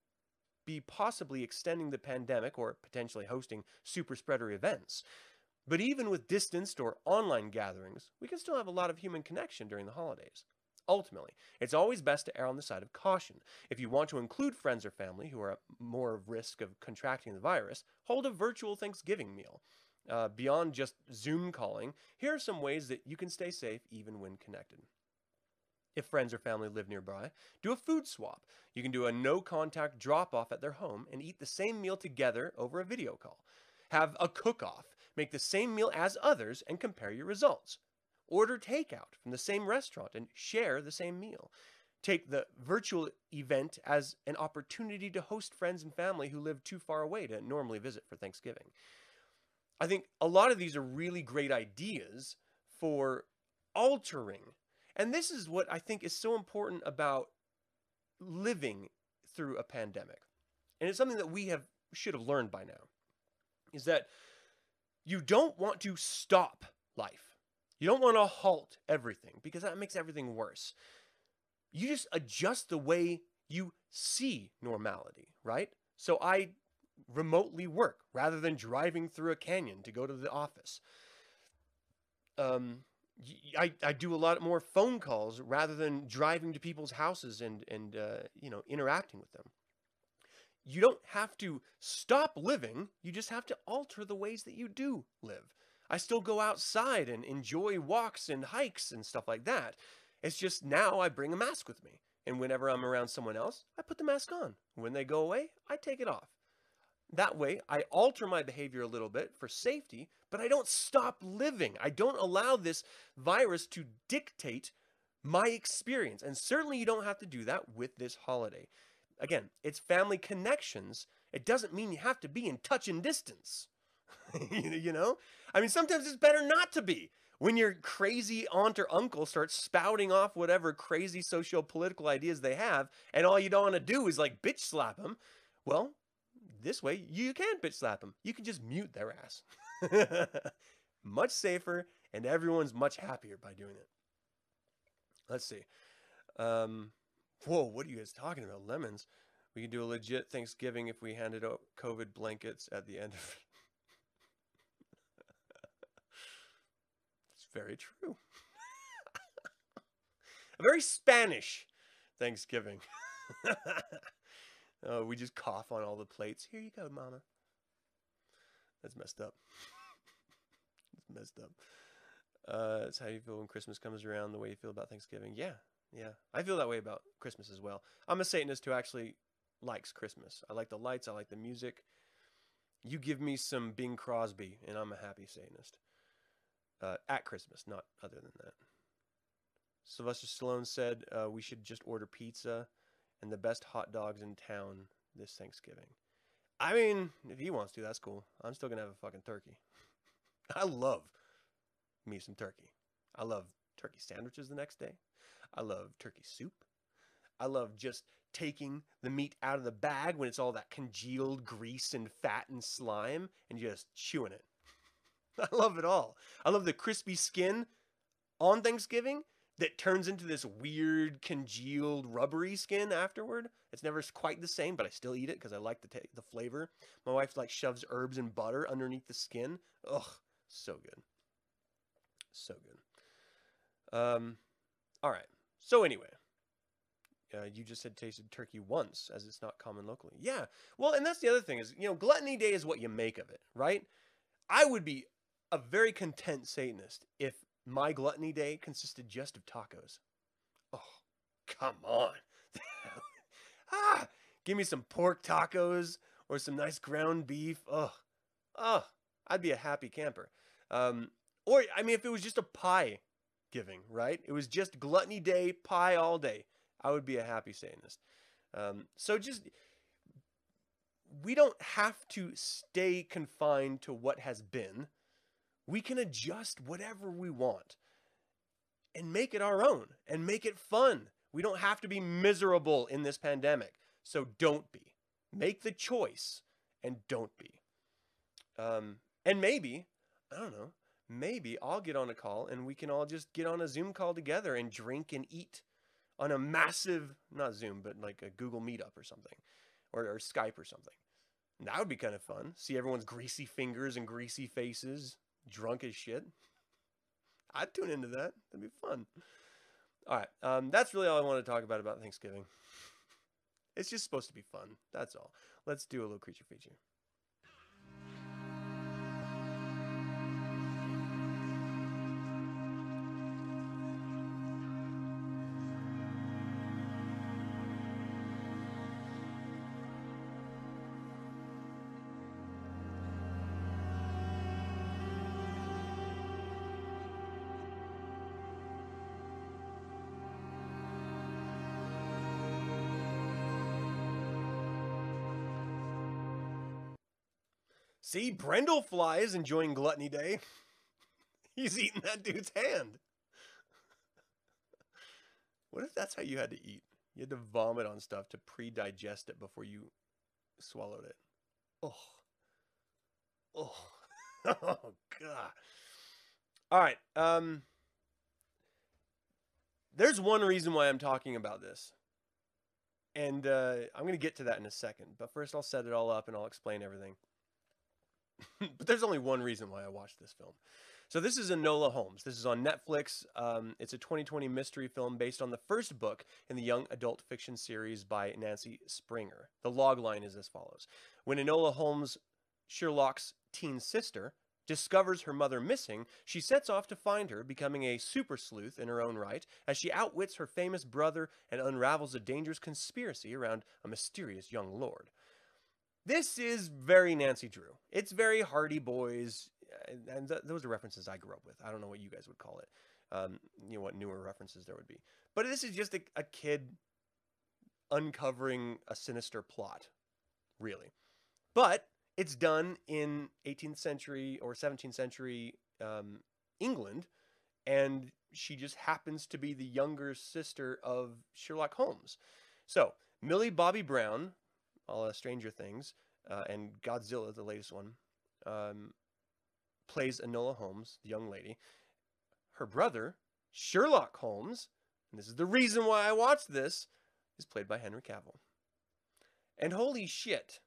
be possibly extending the pandemic or potentially hosting super spreader events. But even with distanced or online gatherings, we can still have a lot of human connection during the holidays. Ultimately, it's always best to err on the side of caution. If you want to include friends or family who are at more risk of contracting the virus, hold a virtual Thanksgiving meal. Uh, beyond just Zoom calling, here are some ways that you can stay safe even when connected. If friends or family live nearby, do a food swap. You can do a no contact drop off at their home and eat the same meal together over a video call. Have a cook off. Make the same meal as others and compare your results. Order takeout from the same restaurant and share the same meal. Take the virtual event as an opportunity to host friends and family who live too far away to normally visit for Thanksgiving. I think a lot of these are really great ideas for altering. And this is what I think is so important about living through a pandemic. And it's something that we have should have learned by now. Is that you don't want to stop life. You don't want to halt everything because that makes everything worse. You just adjust the way you see normality, right? So I remotely work rather than driving through a canyon to go to the office. Um, I, I do a lot more phone calls rather than driving to people's houses and, and uh, you know, interacting with them. You don't have to stop living, you just have to alter the ways that you do live. I still go outside and enjoy walks and hikes and stuff like that. It's just now I bring a mask with me. And whenever I'm around someone else, I put the mask on. When they go away, I take it off. That way, I alter my behavior a little bit for safety, but I don't stop living. I don't allow this virus to dictate my experience. And certainly, you don't have to do that with this holiday. Again, it's family connections. It doesn't mean you have to be in touch and distance. (laughs) you know? I mean, sometimes it's better not to be. When your crazy aunt or uncle starts spouting off whatever crazy socio political ideas they have, and all you don't want to do is like bitch slap them, well, this way you can bitch slap them. You can just mute their ass. (laughs) much safer, and everyone's much happier by doing it. Let's see. Um, whoa, what are you guys talking about? Lemons. We can do a legit Thanksgiving if we handed out COVID blankets at the end of (laughs) it's very true. (laughs) a very Spanish Thanksgiving. Oh, we just cough on all the plates. Here you go, mama. That's messed up. (laughs) it's messed up. Uh, it's how you feel when Christmas comes around, the way you feel about Thanksgiving. Yeah, yeah. I feel that way about Christmas as well. I'm a Satanist who actually likes Christmas. I like the lights, I like the music. You give me some Bing Crosby, and I'm a happy Satanist. Uh, at Christmas, not other than that. Sylvester Stallone said uh, we should just order pizza and the best hot dogs in town this Thanksgiving. I mean, if he wants to, that's cool. I'm still gonna have a fucking turkey. (laughs) I love me some turkey. I love turkey sandwiches the next day. I love turkey soup. I love just taking the meat out of the bag when it's all that congealed grease and fat and slime and just chewing it. (laughs) I love it all. I love the crispy skin on Thanksgiving that turns into this weird congealed rubbery skin afterward. It's never quite the same, but I still eat it because I like the t- the flavor. My wife like shoves herbs and butter underneath the skin. Ugh, so good, so good. Um, all right. So anyway, uh, you just said tasted turkey once, as it's not common locally. Yeah. Well, and that's the other thing is you know gluttony day is what you make of it, right? I would be a very content Satanist if my gluttony day consisted just of tacos. Oh, come on. (laughs) ah, give me some pork tacos or some nice ground beef. Oh, oh, I'd be a happy camper. Um, or, I mean, if it was just a pie giving, right? It was just gluttony day, pie all day. I would be a happy Satanist. Um, so just, we don't have to stay confined to what has been we can adjust whatever we want and make it our own and make it fun. We don't have to be miserable in this pandemic. So don't be. Make the choice and don't be. Um, and maybe, I don't know, maybe I'll get on a call and we can all just get on a Zoom call together and drink and eat on a massive, not Zoom, but like a Google Meetup or something or, or Skype or something. That would be kind of fun. See everyone's greasy fingers and greasy faces drunk as shit. I'd tune into that. That'd be fun. All right. Um, that's really all I want to talk about about Thanksgiving. It's just supposed to be fun. That's all. Let's do a little creature feature. See, Brendel is enjoying Gluttony Day. (laughs) He's eating that dude's hand. (laughs) What if that's how you had to eat? You had to vomit on stuff to pre-digest it before you swallowed it. Oh. Oh. (laughs) oh god. All right. Um There's one reason why I'm talking about this. and uh, I'm going to get to that in a second. But first, I'll set it all up and I'll explain everything. (laughs) but there's only one reason why I watched this film. So this is Enola Holmes. This is on Netflix. Um, it's a 2020 mystery film based on the first book in the young adult fiction series by Nancy Springer. The log line is as follows: When Enola Holmes, Sherlock's teen sister, discovers her mother missing, she sets off to find her, becoming a super sleuth in her own right, as she outwits her famous brother and unravels a dangerous conspiracy around a mysterious young lord. This is very Nancy Drew. It's very Hardy Boys, and th- those are references I grew up with. I don't know what you guys would call it. Um, you know what newer references there would be. But this is just a, a kid uncovering a sinister plot, really. But it's done in 18th century or 17th century um, England, and she just happens to be the younger sister of Sherlock Holmes. So Millie Bobby Brown, all uh, Stranger Things, uh, and Godzilla, the latest one, um, plays Enola Holmes, the young lady. Her brother, Sherlock Holmes, and this is the reason why I watched this, is played by Henry Cavill. And holy shit,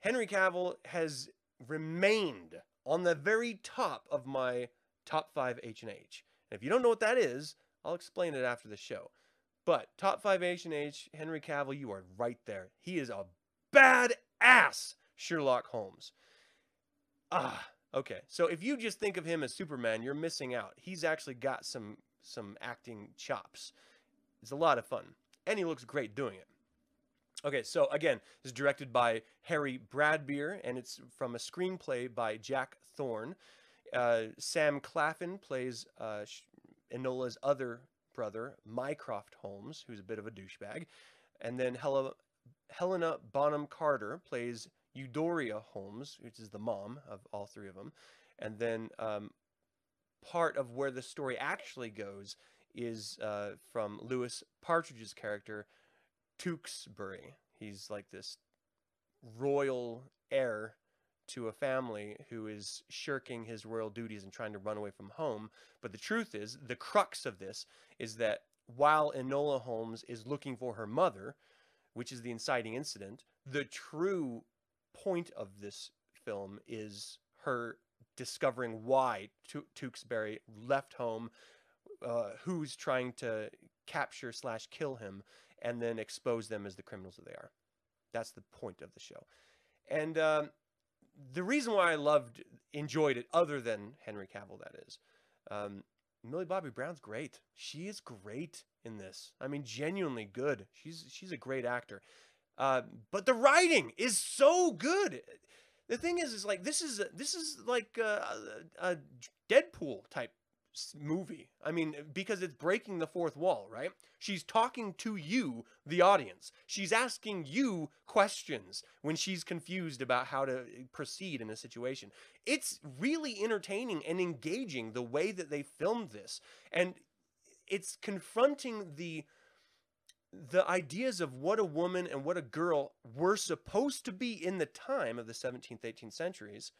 Henry Cavill has remained on the very top of my top five H and H. And if you don't know what that is, I'll explain it after the show. But top five H and H, Henry Cavill, you are right there. He is a badass Sherlock Holmes. Ah, okay. So if you just think of him as Superman, you're missing out. He's actually got some some acting chops. It's a lot of fun, and he looks great doing it. Okay, so again, this is directed by Harry Bradbeer, and it's from a screenplay by Jack Thorne. Uh, Sam Claflin plays uh, Enola's other brother, Mycroft Holmes, who's a bit of a douchebag. And then Hel- Helena Bonham Carter plays Eudoria Holmes, which is the mom of all three of them. And then um, part of where the story actually goes is uh, from Louis Partridge's character, Tewkesbury. He's like this royal heir to a family who is shirking his royal duties and trying to run away from home. But the truth is, the crux of this is that while Enola Holmes is looking for her mother, which is the inciting incident, the true point of this film is her discovering why Tewkesbury left home, uh, who's trying to capture slash kill him, and then expose them as the criminals that they are. That's the point of the show. And um, the reason why I loved, enjoyed it, other than Henry Cavill, that is, um, Millie Bobby Brown's great. She is great in this. I mean, genuinely good. She's she's a great actor. Uh, but the writing is so good. The thing is, is like this is this is like a, a Deadpool type movie. I mean, because it's breaking the fourth wall, right? She's talking to you, the audience. She's asking you questions when she's confused about how to proceed in a situation. It's really entertaining and engaging the way that they filmed this. And it's confronting the the ideas of what a woman and what a girl were supposed to be in the time of the 17th 18th centuries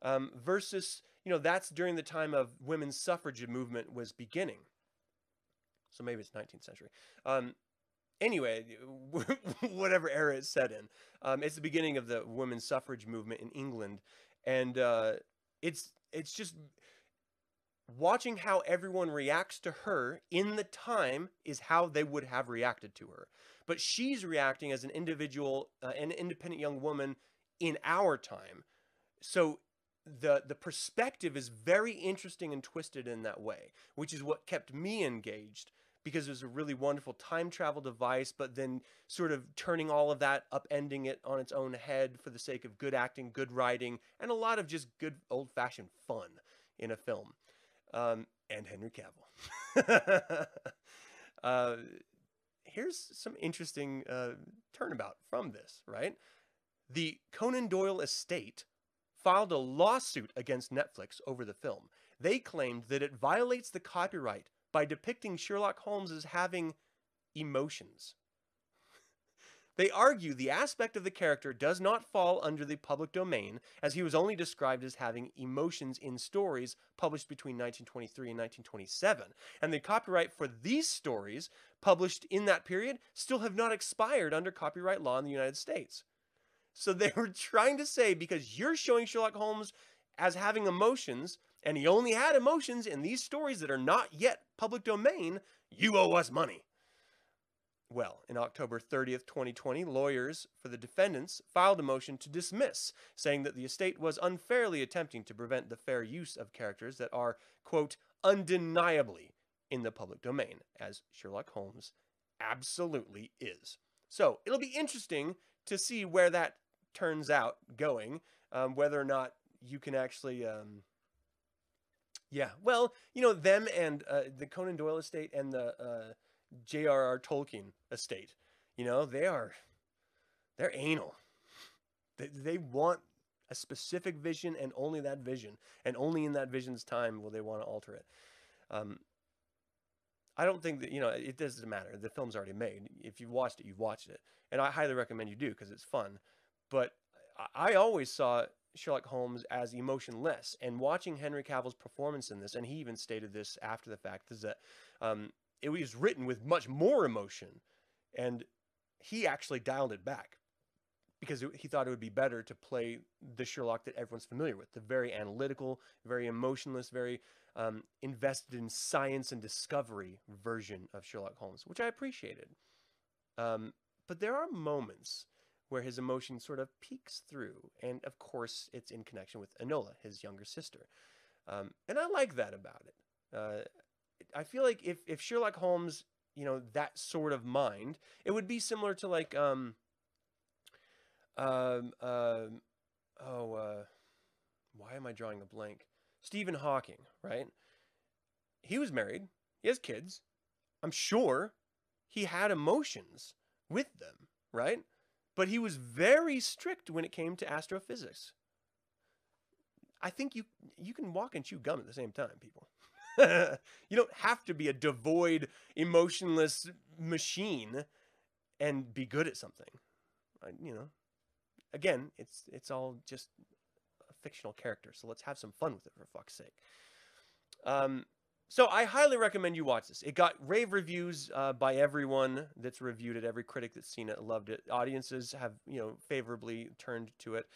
um, versus you know, that's during the time of women's suffrage movement was beginning. So maybe it's 19th century. Um, anyway, (laughs) whatever era it's set in, um, it's the beginning of the women's suffrage movement in England, and uh, it's it's just watching how everyone reacts to her in the time is how they would have reacted to her. But she's reacting as an individual, uh, an independent young woman in our time. So the the perspective is very interesting and twisted in that way, which is what kept me engaged because it was a really wonderful time travel device, but then sort of turning all of that, upending it on its own head for the sake of good acting, good writing, and a lot of just good old fashioned fun in a film. Um, and Henry Cavill. (laughs) uh, here's some interesting uh, turnabout from this, right? The Conan Doyle estate filed a lawsuit against Netflix over the film. They claimed that it violates the copyright by depicting Sherlock Holmes as having emotions. (laughs) They argue the aspect of the character does not fall under the public domain, as he was only described as having emotions in stories published between 1923 and 1927. And the copyright for these stories, published in that period, still have not expired under copyright law in the United States. So they were trying to say because you're showing Sherlock Holmes as having emotions, and he only had emotions in these stories that are not yet public domain, you owe us money. Well, in October 30th, 2020, lawyers for the defendants filed a motion to dismiss, saying that the estate was unfairly attempting to prevent the fair use of characters that are, quote, undeniably in the public domain, as Sherlock Holmes absolutely is. So it'll be interesting to see where that turns out going, um, whether or not you can actually. Um, yeah, well, you know, them and uh, the Conan Doyle estate and the uh, J.R.R. Tolkien estate, you know, they are, they're anal. They, they want a specific vision and only that vision, and only in that vision's time will they want to alter it. Um, I don't think that you know it doesn't matter. The film's already made. If you've watched it, you've watched it, and I highly recommend you do because it's fun. But I always saw Sherlock Holmes as emotionless, and watching Henry Cavill's performance in this, and he even stated this after the fact, is that um, it was written with much more emotion, and he actually dialed it back because he thought it would be better to play the Sherlock that everyone's familiar with, the very analytical, very emotionless, very um, invested in science and discovery version of Sherlock Holmes, which I appreciated. Um, but there are moments where his emotion sort of peeks through, and of course, it's in connection with Enola, his younger sister, um, and I like that about it. Uh, I feel like if if Sherlock Holmes, you know, that sort of mind, it would be similar to like um um um oh uh why am I drawing a blank? Stephen Hawking, right? He was married. He has kids. I'm sure he had emotions with them, right? But he was very strict when it came to astrophysics. I think you you can walk and chew gum at the same time, people. (laughs) you don't have to be a devoid, emotionless machine and be good at something. You know, again, it's it's all just a fictional character, so let's have some fun with it for fuck's sake. Um, so I highly recommend you watch this. It got rave reviews uh, by everyone that's reviewed it. Every critic that's seen it loved it. Audiences have you know favorably turned to it,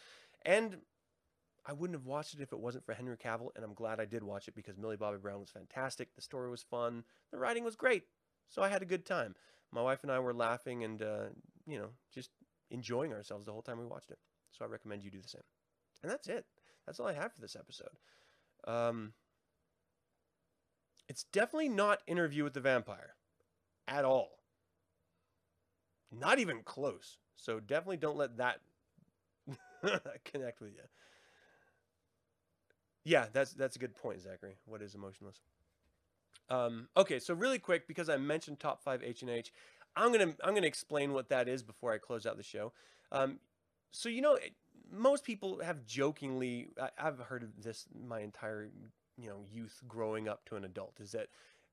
and I wouldn't have watched it if it wasn't for Henry Cavill, and I'm glad I did watch it because Millie Bobby Brown was fantastic. The story was fun. The writing was great. So I had a good time. My wife and I were laughing and, uh, you know, just enjoying ourselves the whole time we watched it. So I recommend you do the same. And that's it. That's all I have for this episode. Um, it's definitely not Interview with the Vampire at all. Not even close. So definitely don't let that (laughs) connect with you. Yeah, that's that's a good point, Zachary. What is emotionless? Um, okay, so really quick, because I mentioned top five H and H, I'm gonna I'm gonna explain what that is before I close out the show. Um, so you know, most people have jokingly, I, I've heard of this my entire you know youth growing up to an adult, is that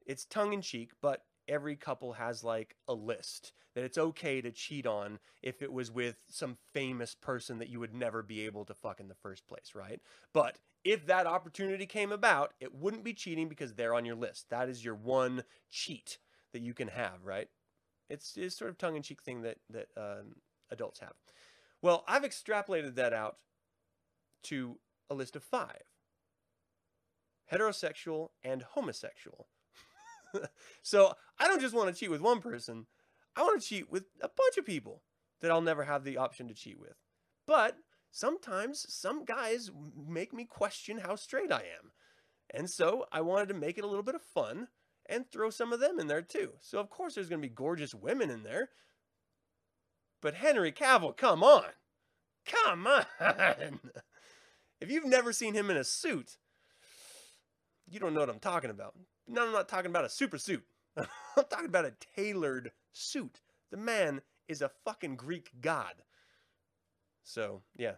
it's tongue in cheek, but every couple has like a list that it's okay to cheat on if it was with some famous person that you would never be able to fuck in the first place, right? But if that opportunity came about, it wouldn't be cheating because they're on your list. That is your one cheat that you can have, right? It's, it's sort of tongue-in-cheek thing that that um, adults have. Well, I've extrapolated that out to a list of five: heterosexual and homosexual. (laughs) so I don't just want to cheat with one person; I want to cheat with a bunch of people that I'll never have the option to cheat with. But sometimes some guys make me question how straight I am. And so I wanted to make it a little bit of fun and throw some of them in there too. So of course there's going to be gorgeous women in there. But Henry Cavill, come on. Come (laughs) on. if you've never seen him in a suit, you don't know what I'm talking about. No, I'm not talking about a super suit. (laughs) I'm talking about a tailored suit. The man is a fucking Greek god. So yeah,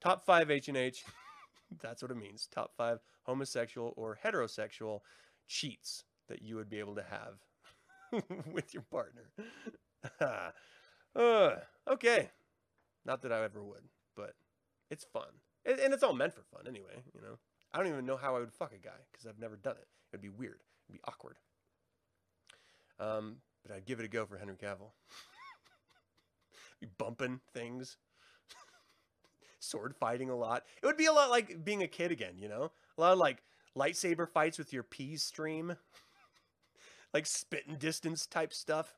top five H and H. (laughs) That's what it means. Top five homosexual or heterosexual cheats that you would be able to have (laughs) with your partner. Uh, okay. Not that I ever would, but it's fun. And it's all meant for fun anyway, you know. I don't even know how I would fuck a guy because I've never done it. It'd be weird. It'd be awkward. Um, but I'd give it a go for Henry Cavill. (laughs) be bumping things, (laughs) sword fighting a lot. It would be a lot like being a kid again, you know? A lot of like lightsaber fights with your peas stream, (laughs) like spitting distance type stuff.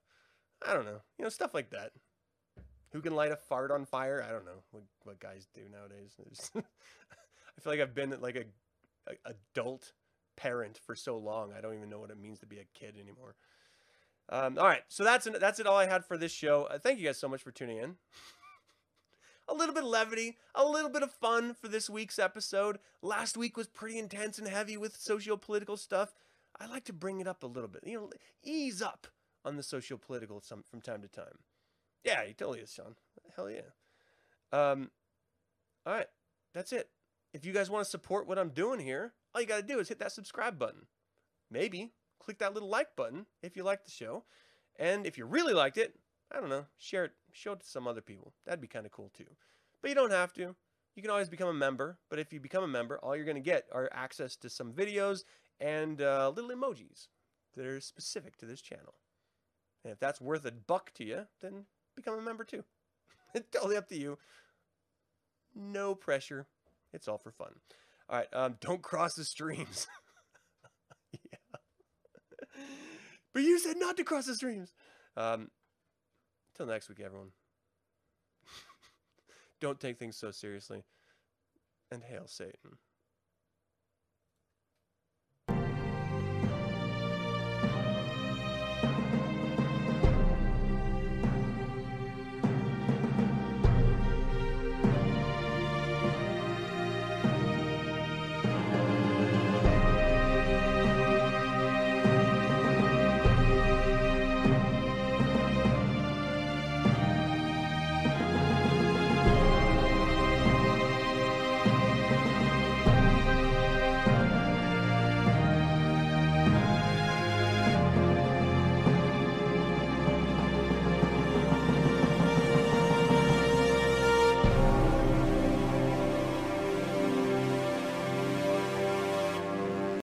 I don't know, you know, stuff like that. Who can light a fart on fire? I don't know what, what guys do nowadays. I feel like I've been at like a adult parent for so long. I don't even know what it means to be a kid anymore. Um, all right, so that's an, that's it. All I had for this show. Uh, thank you guys so much for tuning in. a little bit of levity, a little bit of fun for this week's episode. Last week was pretty intense and heavy with socio-political stuff. I like to bring it up a little bit, you know, ease up on the socio-political some from time to time. Yeah, he totally is, Sean. Hell yeah. Um, all right, that's it. If you guys want to support what I'm doing here, all you got to do is hit that subscribe button. Maybe click that little like button if you like the show. And if you really liked it, I don't know, share it, show it to some other people. That'd be kind of cool too. But you don't have to. You can always become a member. But if you become a member, all you're going to get are access to some videos and uh, little emojis that are specific to this channel. And if that's worth a buck to you, then become a member too. (laughs) it's totally up to you. No pressure. It's all for fun. All right. Um, (laughs) don't cross the streams. (laughs) yeah. But you said not to cross the streams. Um, until next week, everyone. (laughs) don't take things so seriously. And hail Satan.